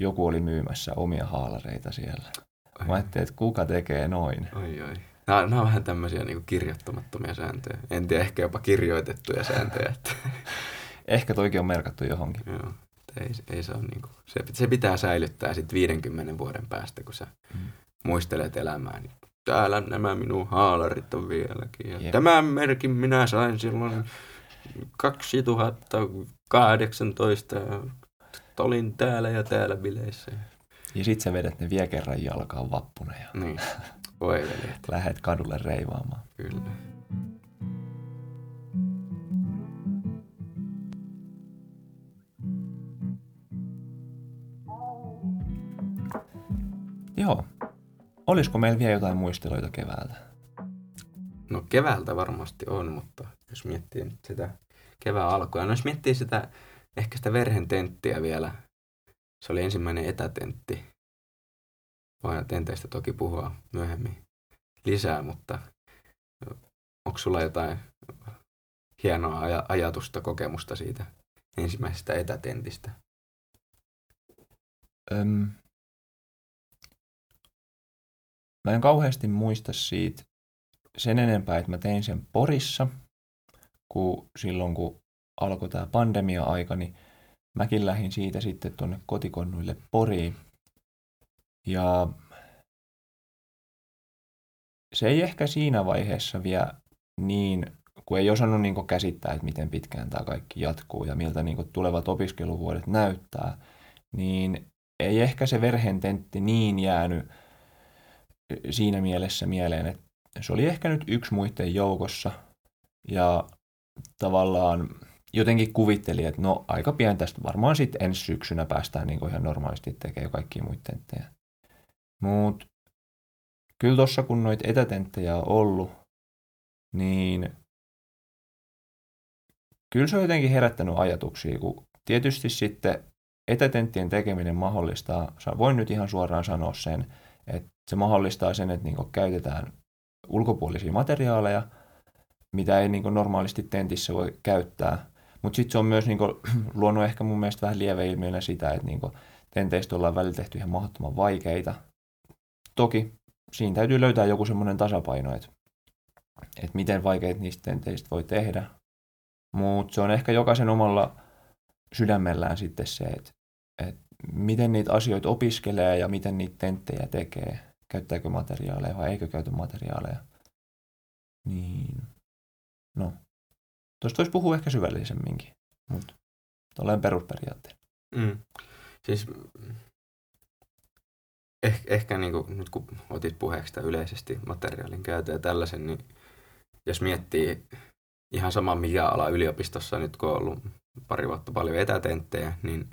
joku oli myymässä omia haalareita siellä. Ai. Mä ajattelin, että kuka tekee noin. Ai, ai. Nämä, nämä on vähän tämmöisiä niin kirjoittamattomia sääntöjä. En tiedä, ehkä jopa kirjoitettuja sääntöjä. Että... ehkä toikin on merkattu johonkin. Joo ei, ei se, ole niin kuin, se, se pitää säilyttää sitten 50 vuoden päästä, kun sä mm. muistelet elämää. Niin täällä nämä minun haalarit on vieläkin. Ja tämän merkin minä sain silloin 2018 ja olin täällä ja täällä bileissä. Ja sit sä vedät ne vielä kerran jalkaan vappuna ja niin. Voi veljet. lähet kadulle reivaamaan. Kyllä. Joo. Olisiko meillä vielä jotain muisteloita keväältä? No keväältä varmasti on, mutta jos miettii nyt sitä kevään alkua. No jos miettii sitä, ehkä sitä verhen tenttiä vielä. Se oli ensimmäinen etätentti. Voin tenteistä toki puhua myöhemmin lisää, mutta onko sulla jotain hienoa aj- ajatusta, kokemusta siitä ensimmäisestä etätentistä? Öm, Mä en kauheasti muista siitä sen enempää, että mä tein sen Porissa, kun silloin kun alkoi tämä pandemia-aika, niin mäkin lähdin siitä sitten tuonne kotikonnuille Poriin. Ja se ei ehkä siinä vaiheessa vielä niin, kun ei osannut niin käsittää, että miten pitkään tämä kaikki jatkuu ja miltä niin tulevat opiskeluvuodet näyttää, niin ei ehkä se verhententti niin jäänyt siinä mielessä mieleen, että se oli ehkä nyt yksi muiden joukossa ja tavallaan jotenkin kuvitteli, että no aika pian tästä varmaan sitten ensi syksynä päästään niin ihan normaalisti tekemään kaikki muita tenttejä. Mutta kyllä tuossa kun noita etätenttejä on ollut, niin kyllä se on jotenkin herättänyt ajatuksia, kun tietysti sitten etätenttien tekeminen mahdollistaa, voin nyt ihan suoraan sanoa sen, että se mahdollistaa sen, että niin käytetään ulkopuolisia materiaaleja, mitä ei niin normaalisti tentissä voi käyttää. Mutta sitten se on myös niin kuin, luonut ehkä mun mielestä vähän lieveilmiönä sitä, että niin tenteistä ollaan välillä tehty ihan mahdottoman vaikeita. Toki siinä täytyy löytää joku semmoinen tasapaino, että, että miten vaikeita niistä tenteistä voi tehdä. Mutta se on ehkä jokaisen omalla sydämellään sitten se, että, että miten niitä asioita opiskelee ja miten niitä tenttejä tekee käyttääkö materiaaleja vai eikö käytä materiaaleja. Niin, no, tuosta voisi puhua ehkä syvällisemminkin, mutta tuollainen perusperiaatteella. Mm. Siis eh, ehkä niin kuin, nyt kun otit puheeksi yleisesti materiaalin käytön ja tällaisen, niin jos miettii ihan sama mikä ala yliopistossa nyt kun on ollut pari vuotta paljon etätenttejä, niin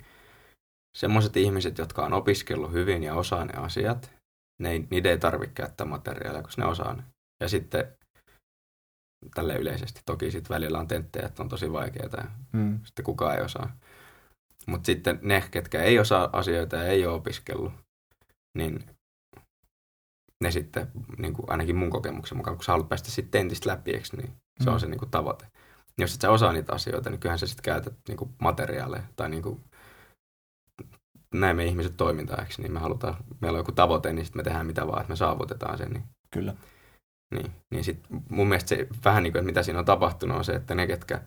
semmoiset ihmiset, jotka on opiskellut hyvin ja osaa ne asiat, ne ei, niiden ei tarvitse käyttää materiaalia, koska ne osaa ne. Ja sitten tälle yleisesti. Toki sitten välillä on tenttejä, että on tosi vaikeaa ja mm. sitten kukaan ei osaa. Mutta sitten ne, ketkä ei osaa asioita ja ei ole opiskellut, niin ne sitten, niin kuin ainakin mun kokemuksen mukaan, kun sä haluat päästä sitten tentistä läpi, niin se mm. on se niin kuin tavoite. Jos et sä osaa niitä asioita, niin kyllähän sä sitten käytät niin kuin materiaaleja tai niin kuin näin me ihmiset toimintaa, niin me halutaan, meillä on joku tavoite, niin sitten me tehdään mitä vaan, että me saavutetaan sen. Niin, Kyllä. Niin, niin sit mun mielestä se vähän niin kuin, että mitä siinä on tapahtunut, on se, että ne, ketkä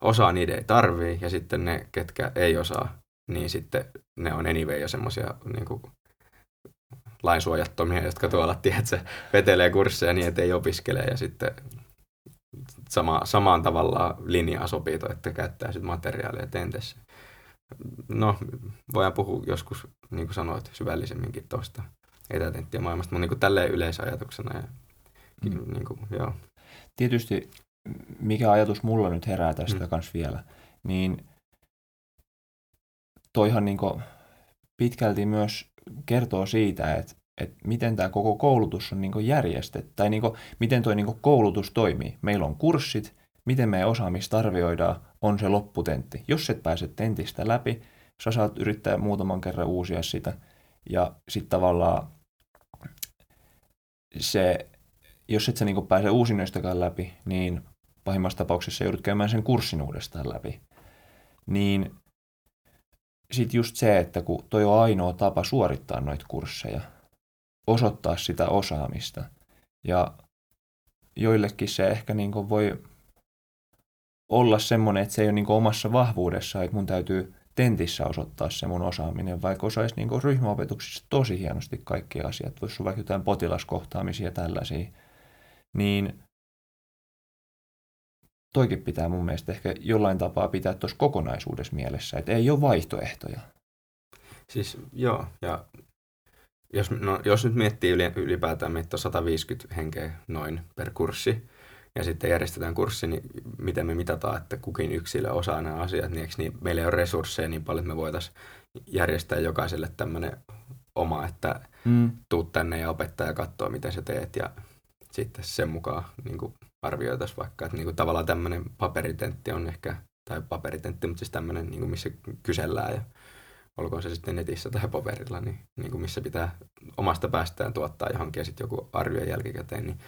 osaa, niiden ei tarvii, ja sitten ne, ketkä ei osaa, niin sitten ne on anyway jo semmoisia niin kuin, lainsuojattomia, jotka tuolla, tiedätkö, vetelee kursseja niin, että ei opiskele, ja sitten sama, samaan tavallaan linjaa sopii toi, että käyttää sitten materiaalia tentessä. No, voidaan puhua joskus, niin kuin sanoit, syvällisemminkin tuosta etätenttien maailmasta, mutta niin kuin tälleen yleisajatuksena. Ja, mm. niin kuin, joo. Tietysti, mikä ajatus mulla nyt herää tästä mm. kanssa vielä, niin toihan niin pitkälti myös kertoo siitä, että, että miten tämä koko koulutus on niin järjestetty, tai niin kuin, miten tuo niin koulutus toimii. Meillä on kurssit, miten meidän osaamista arvioidaan, on se lopputentti. Jos et pääse tentistä läpi, sä saat yrittää muutaman kerran uusia sitä, ja sitten tavallaan se, jos et sä niin pääse uusinnoistakaan läpi, niin pahimmassa tapauksessa joudut käymään sen kurssin uudestaan läpi. Niin sitten just se, että kun toi on ainoa tapa suorittaa noita kursseja, osoittaa sitä osaamista. Ja joillekin se ehkä niin voi olla semmoinen, että se ei ole niin omassa vahvuudessa, että mun täytyy tentissä osoittaa se mun osaaminen, vaikka osaisi niin ryhmäopetuksessa tosi hienosti kaikki asiat, voisi olla vaikka jotain potilaskohtaamisia ja tällaisia, niin toikin pitää mun mielestä ehkä jollain tapaa pitää tuossa kokonaisuudessa mielessä, että ei ole vaihtoehtoja. Siis joo, ja jos, no, jos nyt miettii ylipäätään, että on 150 henkeä noin per kurssi, ja sitten järjestetään kurssi, niin miten me mitataan, että kukin yksilö osaa nämä asiat, niin, niin meillä ei ole resursseja niin paljon, että me voitaisiin järjestää jokaiselle tämmöinen oma, että mm. tuut tänne ja opettaja katsoo, miten sä teet, ja sitten sen mukaan niin arvioitaisiin vaikka, että niin kuin tavallaan tämmöinen paperitentti on ehkä, tai paperitentti, mutta siis tämmöinen, niin kuin missä kysellään ja olkoon se sitten netissä tai paperilla, niin, niin kuin missä pitää omasta päästään tuottaa johonkin ja sitten joku arvio jälkikäteen, niin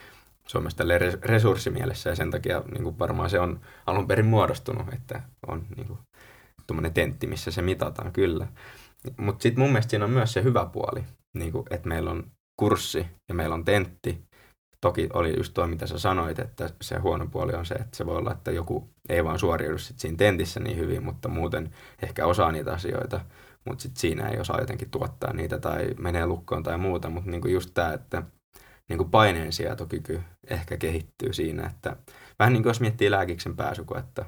myös tälle resurssimielessä ja sen takia niin kuin varmaan se on alun perin muodostunut, että on niin kuin, tuommoinen tentti, missä se mitataan kyllä. Mutta sitten mun mielestä siinä on myös se hyvä puoli, niin kuin, että meillä on kurssi ja meillä on tentti. Toki oli just tuo, mitä sä sanoit, että se huono puoli on se, että se voi olla, että joku ei vaan suoriudu sit siinä tentissä niin hyvin, mutta muuten ehkä osaa niitä asioita, mutta sitten siinä ei osaa jotenkin tuottaa niitä tai menee lukkoon tai muuta, mutta niin just tämä, että niin kuin paineensietokyky ehkä kehittyy siinä, että vähän niin kuin jos miettii lääkiksen pääsykoetta,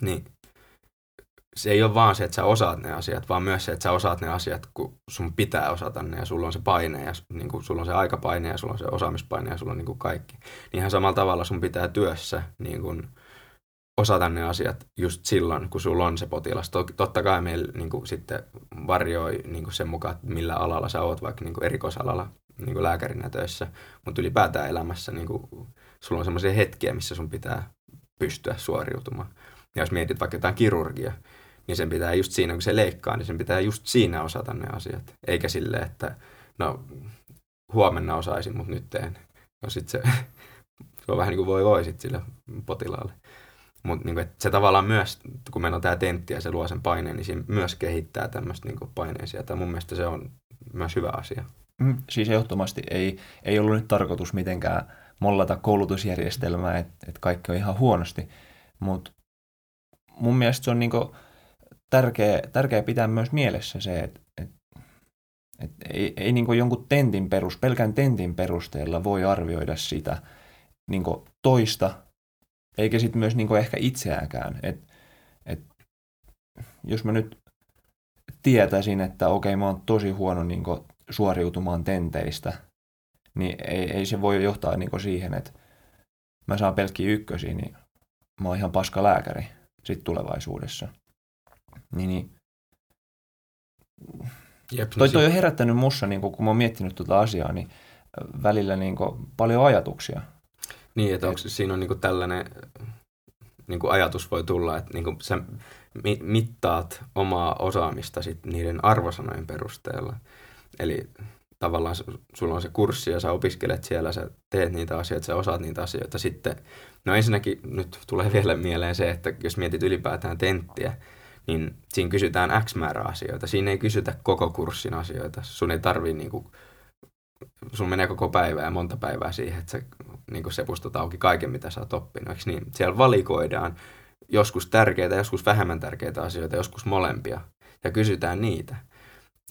niin se ei ole vaan se, että sä osaat ne asiat, vaan myös se, että sä osaat ne asiat, kun sun pitää osata ne ja sulla on se paine ja niin kuin sulla on se aikapaine ja sulla on se osaamispaine ja sulla on niin kuin kaikki. Niin ihan samalla tavalla sun pitää työssä niin kuin osata ne asiat just silloin, kun sulla on se potilas. Totta kai meillä niin kuin sitten varjoi niin kuin sen mukaan, millä alalla sä oot, vaikka niin kuin erikoisalalla niin kuin lääkärinä töissä, mutta ylipäätään elämässä niin kuin, sulla on sellaisia hetkiä, missä sun pitää pystyä suoriutumaan. Ja jos mietit vaikka jotain kirurgia, niin sen pitää just siinä, kun se leikkaa, niin sen pitää just siinä osata ne asiat. Eikä sille, että no huomenna osaisin, mutta nyt teen. No sit se, se on vähän niin kuin voi voi sit sille potilaalle. Mutta niin se tavallaan myös, kun meillä on tämä tentti ja se luo sen paineen, niin siinä myös kehittää tämmöistä niin paineisia. Tai mun mielestä se on myös hyvä asia. Mm, siis ehdottomasti ei, ei ollut nyt tarkoitus mitenkään mollata koulutusjärjestelmää, että et kaikki on ihan huonosti, mutta mun mielestä se on niinku tärkeä, tärkeä pitää myös mielessä se, että et, et ei, ei niinku jonkun tentin perus, pelkän tentin perusteella voi arvioida sitä niinku toista, eikä sitten myös niinku ehkä itseäänkään. Et, et, jos mä nyt tietäisin, että okei, mä oon tosi huono niin kuin, suoriutumaan tenteistä, niin ei, ei se voi johtaa niin kuin, siihen, että mä saan pelkkiä ykkösiä, niin mä oon ihan paska lääkäri sitten tulevaisuudessa. Niin, niin. Jep, Toi, toi on herättänyt mussa, niin kun mä oon miettinyt tuota asiaa, niin välillä niin paljon ajatuksia. Niin, että onko siinä on niin tällainen niin ajatus voi tulla, että niin sä mittaat omaa osaamista sit niiden arvosanojen perusteella. Eli tavallaan sulla on se kurssi ja sä opiskelet siellä, sä teet niitä asioita, sä osaat niitä asioita. Sitten, no ensinnäkin nyt tulee vielä mieleen se, että jos mietit ylipäätään tenttiä, niin siinä kysytään X määrä asioita. Siinä ei kysytä koko kurssin asioita. Sun ei tarvii niinku, sun menee koko päivää ja monta päivää siihen, että sä niinku sepustat auki kaiken, mitä sä oot oppinut. Eikö niin? Siellä valikoidaan joskus tärkeitä, joskus vähemmän tärkeitä asioita, joskus molempia. Ja kysytään niitä.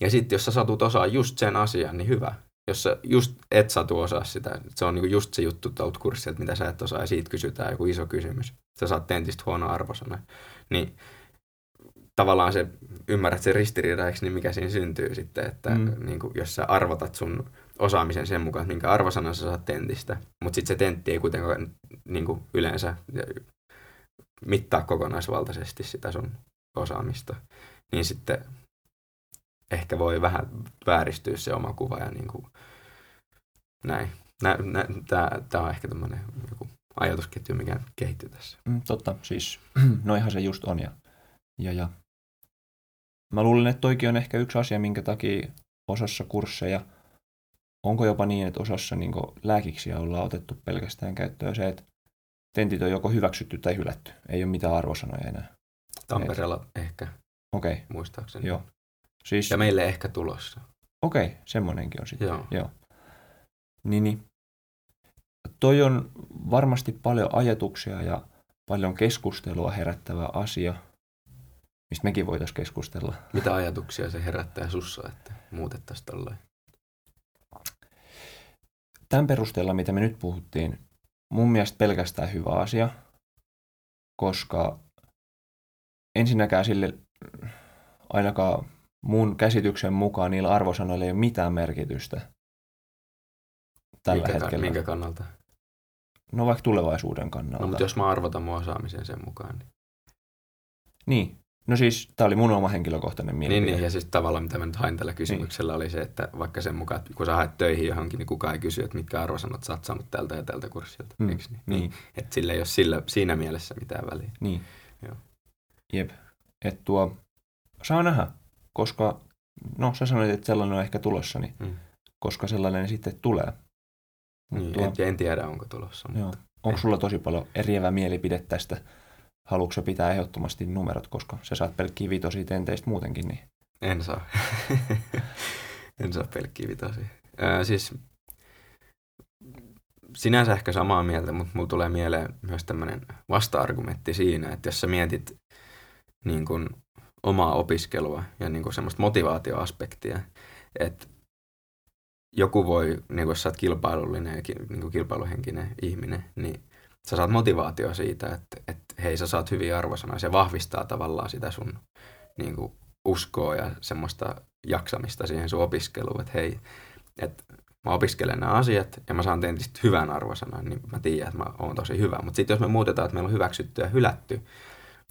Ja sitten jos sä satut osaa just sen asian, niin hyvä. Jos sä just et satu osaa sitä, se on niinku just se juttu tuolta kurssilta, mitä sä et osaa, ja siitä kysytään joku iso kysymys. Sä saat tentistä huono arvosana. Niin tavallaan se, ymmärrät sen ristiriidaiksi, niin mikä siinä syntyy sitten, että mm. niin kuin, jos sä arvotat sun osaamisen sen mukaan, että minkä arvosanan sä saat tentistä, mutta sitten se tentti ei kuitenkaan niin kuin yleensä mittaa kokonaisvaltaisesti sitä sun osaamista, niin sitten ehkä voi vähän vääristyä se oma kuva ja niin kuin, näin. Tämä on ehkä tämmöinen joku ajatusketju, mikä kehittyy tässä. Mm, totta, siis no ihan se just on. Ja, ja, ja Mä luulen, että toikin on ehkä yksi asia, minkä takia osassa kursseja, onko jopa niin, että osassa niin lääkiksiä ollaan otettu pelkästään käyttöön se, että tentit on joko hyväksytty tai hylätty. Ei ole mitään arvosanoja enää. Tampereella Et... ehkä, okay. muistaakseni. Joo. Siis... Ja meille ehkä tulossa. Okei, okay, semmoinenkin on sitten. Joo. Joo. Niin, niin. Toi on varmasti paljon ajatuksia ja paljon keskustelua herättävä asia – mistä mekin voitaisiin keskustella. Mitä ajatuksia se herättää sussa, että muutettaisiin tällainen? Tämän perusteella, mitä me nyt puhuttiin, mun mielestä pelkästään hyvä asia, koska ensinnäkään sille ainakaan mun käsityksen mukaan niillä arvosanoilla ei ole mitään merkitystä tällä minkä, hetkellä. Minkä kannalta? No vaikka tulevaisuuden kannalta. No mutta jos mä arvotan mun osaamisen sen mukaan. Niin, niin No siis, tämä oli mun oma henkilökohtainen mielipide. Niin, niin, ja siis tavallaan mitä mä nyt hain tällä kysymyksellä niin. oli se, että vaikka sen mukaan, että kun sä haet töihin johonkin, niin kukaan ei kysy, että mitkä arvosanat sä oot saanut tältä ja tältä kurssilta, mm. eikö niin? niin. Että sillä ei ole sillä, siinä mielessä mitään väliä. Niin. Joo. Jep. Että tuo, saa nähdä, koska, no sä sanoit, että sellainen on ehkä tulossa, niin mm. koska sellainen sitten tulee. Niin, tuo, en, en tiedä, onko tulossa. Mutta... Joo. Onko sulla tosi paljon eriävä mielipide tästä haluatko pitää ehdottomasti numerot, koska sä saat pelkkiä vitosia tenteistä muutenkin. Niin... En saa. en saa pelkkiä vitosia. Äh, siis sinänsä ehkä samaa mieltä, mutta mulla tulee mieleen myös tämmöinen vasta-argumentti siinä, että jos sä mietit niin kun, omaa opiskelua ja niin kun, semmoista motivaatioaspektia, että joku voi, niin kun, jos sä oot kilpailullinen ja niin kilpailuhenkinen ihminen, niin sä saat motivaatio siitä, että, että hei, sä saat hyviä arvosanoja. Se vahvistaa tavallaan sitä sun niin kuin, uskoa ja semmoista jaksamista siihen sun opiskeluun, että hei, että mä opiskelen nämä asiat ja mä saan entistä hyvän arvosanan, niin mä tiedän, että mä oon tosi hyvä. Mutta sitten jos me muutetaan, että meillä on hyväksytty ja hylätty,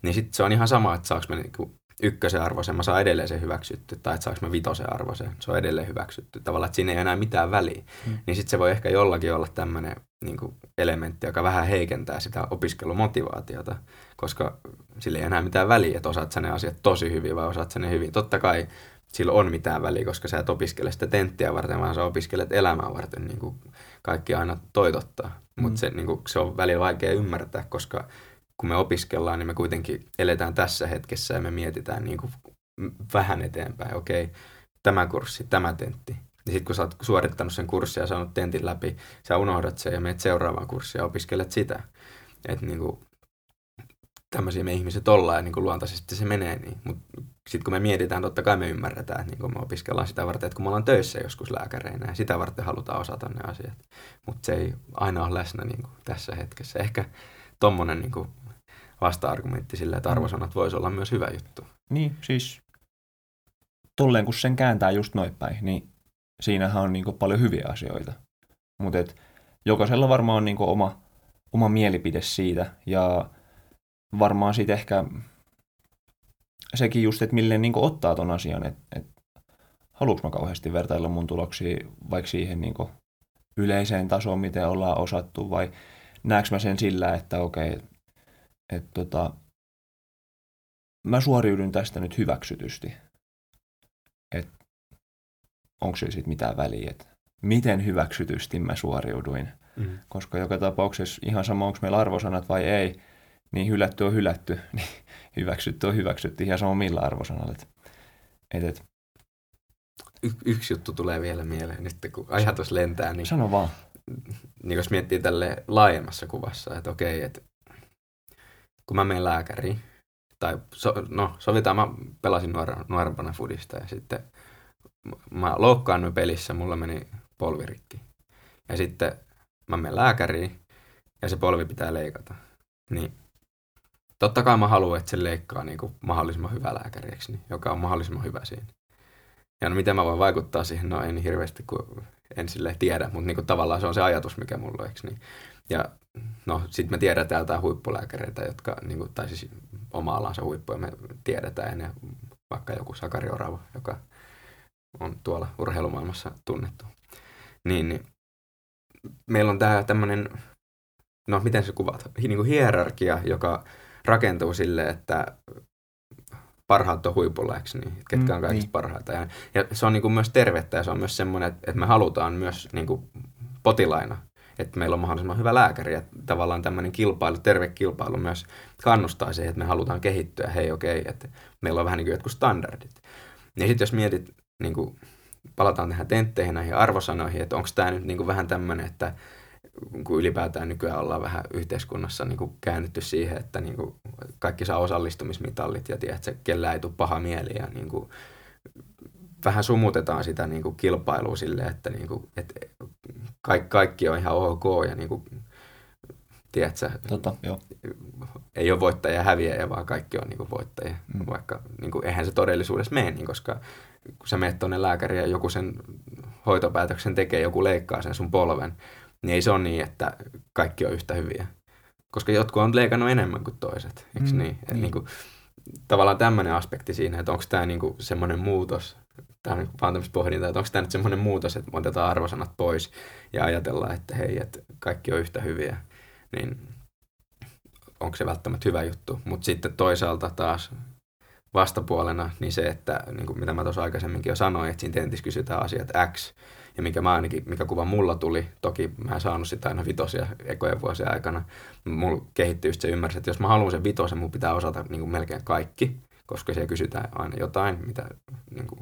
niin sitten se on ihan sama, että saaks me niinku ykkösen arvoisen, mä saan edelleen sen hyväksytty, tai että saanko mä vitosen arvoisen, se on edelleen hyväksytty. Tavallaan, että siinä ei enää mitään väliä. Hmm. Niin sitten se voi ehkä jollakin olla tämmöinen niin elementti, joka vähän heikentää sitä opiskelumotivaatiota, koska sillä ei enää mitään väliä, että osaat sä ne asiat tosi hyvin vai osaat sä ne hyvin. Totta kai sillä on mitään väliä, koska sä et opiskele sitä tenttiä varten, vaan sä opiskelet elämää varten, niin kuin kaikki aina toitottaa. Mutta se, niin kuin, se on välillä vaikea ymmärtää, koska kun me opiskellaan, niin me kuitenkin eletään tässä hetkessä ja me mietitään niin kuin vähän eteenpäin. Okei, okay, tämä kurssi, tämä tentti. Ja sitten kun sä oot suorittanut sen kurssin ja saanut tentin läpi, sä unohdat sen ja menet seuraavaan kurssiin ja opiskelet sitä. Että niin kuin, tämmöisiä me ihmiset ollaan ja niin kuin luontaisesti se menee niin. Mutta sitten kun me mietitään, totta kai me ymmärretään, että niin kuin me opiskellaan sitä varten, että kun me ollaan töissä joskus lääkäreinä ja sitä varten halutaan osata ne asiat. Mutta se ei aina ole läsnä niin kuin tässä hetkessä. Ehkä tommonen niin kuin vasta-argumentti sille, että mm. arvosanat voisi olla myös hyvä juttu. Niin, siis tolleen kun sen kääntää just noin päin, niin siinähän on niin paljon hyviä asioita. Mutta jokaisella varmaan on niin oma, oma mielipide siitä ja varmaan sitten ehkä sekin just, että milleen niin ottaa ton asian, että et, haluanko mä kauheasti vertailla mun tuloksia vaikka siihen niin yleiseen tasoon, miten ollaan osattu, vai näekö mä sen sillä, että okei, okay, että tota, mä suoriudun tästä nyt hyväksytysti. Että onko sillä sitten mitään väliä, että miten hyväksytysti mä suoriuduin. Mm. Koska joka tapauksessa ihan sama, onko meillä arvosanat vai ei, niin hylätty on hylätty, niin hyväksytty on hyväksytty ihan sama millä arvosanalla. Et, et, y- yksi juttu tulee vielä mieleen nyt, kun ajatus lentää. Niin, Sano vaan. Niin jos miettii tälle laajemmassa kuvassa, että okei, että kun mä menen lääkäriin, tai so, no sovitaan, mä pelasin nuor, nuorempana fudista ja sitten mä loukkaannuin pelissä, mulla meni polvirikki. Ja sitten mä menen lääkäriin ja se polvi pitää leikata. Niin totta kai mä haluan, että se leikkaa niin kuin mahdollisimman hyvä lääkäriksi, niin, joka on mahdollisimman hyvä siinä. Ja no miten mä voin vaikuttaa siihen, no en niin hirveästi kuin en sille tiedä, mutta niin kuin tavallaan se on se ajatus, mikä mulla on, niin? Ja no sitten me tiedetään jotain huippulääkäreitä, jotka, niin kuin, tai siis oma alansa huippuja me tiedetään, ja vaikka joku Sakari Orava, joka on tuolla urheilumaailmassa tunnettu. Niin, niin meillä on tämä tämmöinen, no miten se kuvat, niin kuin hierarkia, joka rakentuu sille, että parhaat on huipulla, eikö niin? Ketkä on mm, kaikista mm, niin. parhaita. Ja, ja se on niin kuin myös tervettä ja se on myös semmoinen, että, että me halutaan myös niin kuin potilaina, että meillä on mahdollisimman hyvä lääkäri. Ja tavallaan tämmöinen kilpailu, terve kilpailu myös kannustaa siihen, että me halutaan kehittyä. Hei okei, okay, että meillä on vähän niin kuin jotkut standardit. Ja sitten jos mietit, niin kuin, palataan tähän tentteihin näihin arvosanoihin, että onko tämä nyt niin kuin vähän tämmöinen, että kun ylipäätään nykyään ollaan vähän yhteiskunnassa niin kuin käännytty siihen, että niin kuin kaikki saa osallistumismitallit ja tiedät, että kellään ei tule paha mieli ja niin kuin vähän sumutetaan sitä niin kuin kilpailua sille, että, niin kuin, että kaikki, kaikki on ihan ok ja niin kuin, tiedätkö, tota, joo. ei ole voittajia ja häviäjä, vaan kaikki on niin kuin voittajia, mm. vaikka niin kuin, eihän se todellisuudessa mene, niin, koska kun sä menet tuonne lääkäriin ja joku sen hoitopäätöksen tekee, joku leikkaa sen sun polven, niin ei se ole niin, että kaikki on yhtä hyviä. Koska jotkut on leikannut enemmän kuin toiset, eikö mm, niin? niin. niin kuin, tavallaan tämmöinen aspekti siinä, että onko tämä niinku semmoinen muutos, tämä on vaan tämmöistä pohdintaa, että onko tämä nyt semmoinen muutos, että otetaan arvosanat pois ja ajatellaan, että hei, että kaikki on yhtä hyviä, niin onko se välttämättä hyvä juttu. Mutta sitten toisaalta taas vastapuolena, niin se, että niin kuin mitä mä tuossa aikaisemminkin jo sanoin, että siinä tentissä kysytään asiat X, ja mikä mä ainakin, mikä kuva mulla tuli, toki mä en saanut sitä aina vitosia ekojen vuosien aikana, mulla kehittyi se ymmärrys, että jos mä haluan sen vitosen, mun pitää osata niin kuin melkein kaikki, koska siellä kysytään aina jotain, mitä niin kuin,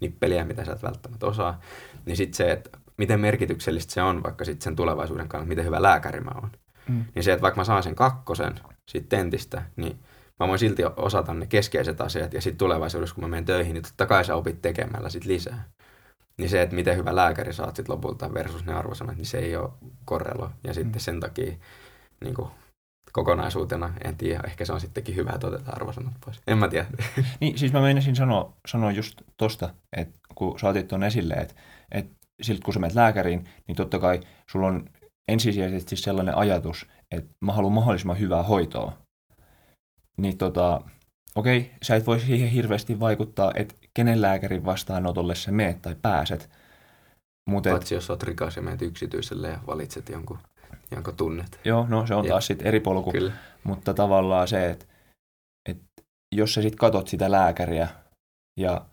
nippeliä, mitä sä et välttämättä osaa, niin sitten se, että miten merkityksellistä se on vaikka sitten sen tulevaisuuden kannalta, miten hyvä lääkäri mä oon. Mm. Niin se, että vaikka mä saan sen kakkosen siitä tentistä, niin mä voin silti osata ne keskeiset asiat ja sitten tulevaisuudessa, kun mä menen töihin, niin totta kai sä opit tekemällä sit lisää. Niin se, että miten hyvä lääkäri saat sit lopulta versus ne arvosanat, niin se ei ole korrelo. Ja sitten mm. sen takia niin kuin, kokonaisuutena, en tiedä, ehkä se on sittenkin hyvä, että otetaan arvosanat pois. En mä tiedä. Niin, siis mä menisin sanoa, sanoa just tosta, että kun sä otit tuon esille, että, että siltä kun sä menet lääkäriin, niin totta kai sulla on ensisijaisesti sellainen ajatus, että mä haluan mahdollisimman hyvää hoitoa. Niin tota, okei, sä et voi siihen hirveästi vaikuttaa, että kenen lääkärin vastaanotolle sä meet tai pääset. Mut et, Paitsi jos oot rikas ja menet yksityiselle ja valitset jonkun, jonkun tunnet. Joo, no se on taas sitten eri polku. Kyllä. Mutta tavallaan se, että et jos sä sitten katot sitä lääkäriä ja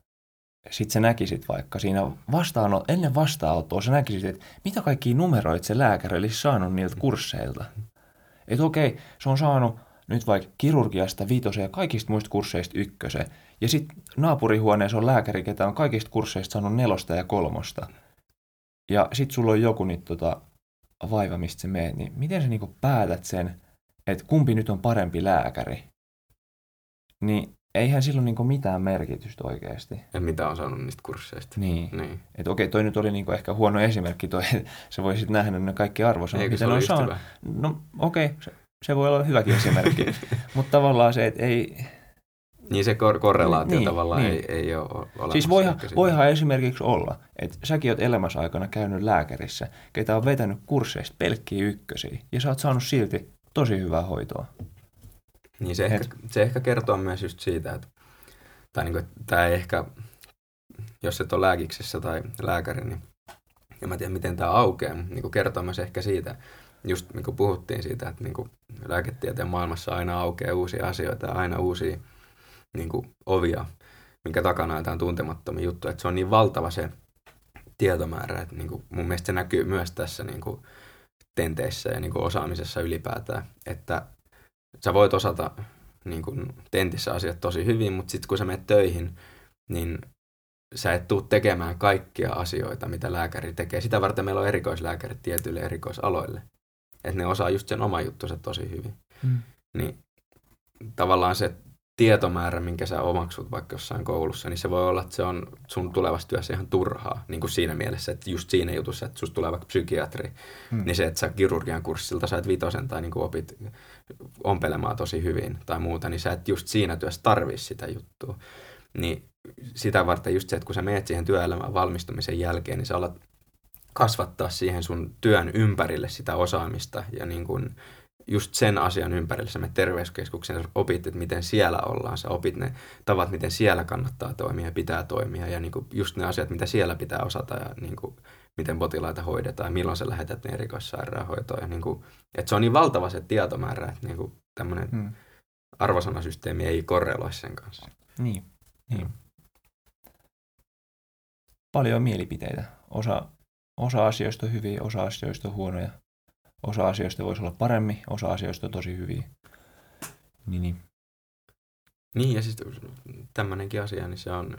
sitten sä näkisit vaikka siinä vastaanot, ennen vastaanottoa sä näkisit, että mitä kaikki numeroit se lääkäri olisi saanut niiltä kursseilta. Että okei, se on saanut nyt vaikka kirurgiasta viitosen ja kaikista muista kursseista ykkösen. Ja sitten naapurihuoneessa on lääkäri, ketä on kaikista kursseista saanut nelosta ja kolmosta. Ja sitten sulla on joku nyt tota, vaiva, mistä se menee, niin miten sä niinku päätät sen, että kumpi nyt on parempi lääkäri? Niin eihän sillä ole niinku mitään merkitystä oikeasti. Ja mitä on saanut niistä kursseista. Niin. niin. Että okei, toi nyt oli niinku ehkä huono esimerkki, toi, se voi sitten nähdä ne kaikki arvosanat, mitä ne on saanut. No okei, se, se voi olla hyväkin esimerkki. Mutta tavallaan se, että ei, Niin se kor- korrelaatio Niin, tavallaan niin. Ei, ei ole olemassa. Siis voihan, voihan esimerkiksi olla, että säkin oot elämässä aikana käynyt lääkärissä, ketä on vetänyt kursseista pelkkiä ykkösiä, ja sä oot saanut silti tosi hyvää hoitoa. Niin se ehkä, se ehkä kertoo myös just siitä, että, tai niin kuin, tämä ei ehkä, jos et ole lääkiksessä tai lääkäri, niin en mä tiedä miten tämä aukeaa, mutta niin kuin kertoo myös ehkä siitä, just niin kuin puhuttiin siitä, että niin kuin lääketieteen maailmassa aina aukeaa uusia asioita ja aina uusia niin kuin ovia, minkä takana on jotain tuntemattomia juttuja, että se on niin valtava se tietomäärä, että niin kuin mun mielestä se näkyy myös tässä niin kuin tenteissä ja niin kuin osaamisessa ylipäätään, että sä voit osata niin kuin tentissä asiat tosi hyvin, mutta sitten kun sä menet töihin, niin sä et tuu tekemään kaikkia asioita, mitä lääkäri tekee. Sitä varten meillä on erikoislääkärit tietyille erikoisaloille. Että ne osaa just sen oma juttunsa tosi hyvin. Mm. Niin tavallaan se tietomäärä, minkä sä omaksut vaikka jossain koulussa, niin se voi olla, että se on sun tulevassa työssä ihan turhaa. Niin kuin siinä mielessä, että just siinä jutussa, että susta tulee vaikka psykiatri, Mm. niin se, että sä kirurgian kurssilta sait vitosen tai niin kuin opit ompelemaan tosi hyvin tai muuta, niin sä et just siinä työssä tarvii sitä juttua. Niin sitä varten just se, että kun sä menet siihen työelämään valmistumisen jälkeen, niin sä alat kasvattaa siihen sun työn ympärille sitä osaamista ja niin kuin just sen asian ympärille sä menet terveyskeskukseen, sä opit, että miten siellä ollaan, sä opit ne tavat, miten siellä kannattaa toimia ja pitää toimia ja niin kuin just ne asiat, mitä siellä pitää osata ja niin kuin miten potilaita hoidetaan, milloin sä lähetät ne erikoissairaanhoitoon. Ja niin kuin, että se on niin valtava se tietomäärä, että niin kuin tämmöinen Mm. arvosanasysteemi ei korreloi sen kanssa. Niin, niin. Paljon mielipiteitä. Osa, osa asioista on hyviä, osa asioista on huonoja. Osa asioista voisi olla paremmin, osa asioista on tosi hyviä. Niin, niin. Niin, ja siis tämmöinenkin asia, niin se on...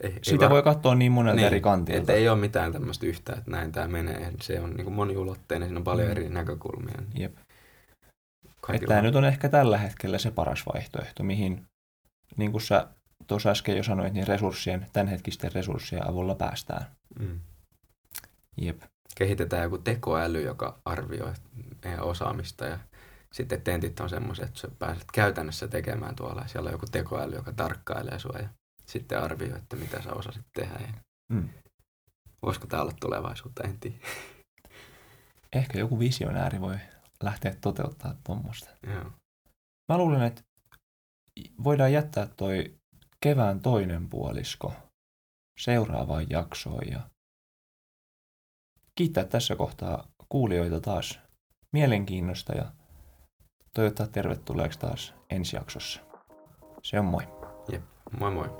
Ei, Sitä var- voi katsoa niin monelta niin, eri Että kantilta. ei ole mitään tämmöistä yhtä, että näin tämä menee. Se on niin kuin moniulotteinen, siinä on paljon Mm. eri näkökulmia. Niin Jep. Että kaikilla tämä nyt on ehkä tällä hetkellä se paras vaihtoehto, mihin, niin kuin sä tuossa äsken jo sanoit, niin resurssien, tämänhetkisten resurssien avulla päästään. Mm. Jep. Kehitetään joku tekoäly, joka arvioi meidän osaamista ja sitten tentit on semmoiset, että sä pääset käytännössä tekemään tuolla ja siellä on joku tekoäly, joka tarkkailee sua ja sitten arvioi, että mitä sä osasit tehdä. Ja Mm. voisiko tämä olla tulevaisuutta, en tiedä. Ehkä joku visionääri voi lähteä toteuttaa tuommoista. Mä luulen, että voidaan jättää toi kevään toinen puolisko seuraavaan jaksoon ja kiittää tässä kohtaa kuulijoita taas mielenkiinnosta ja toivottaa tervetulleeksi taas ensi jaksossa. Se on moi. Moi moi.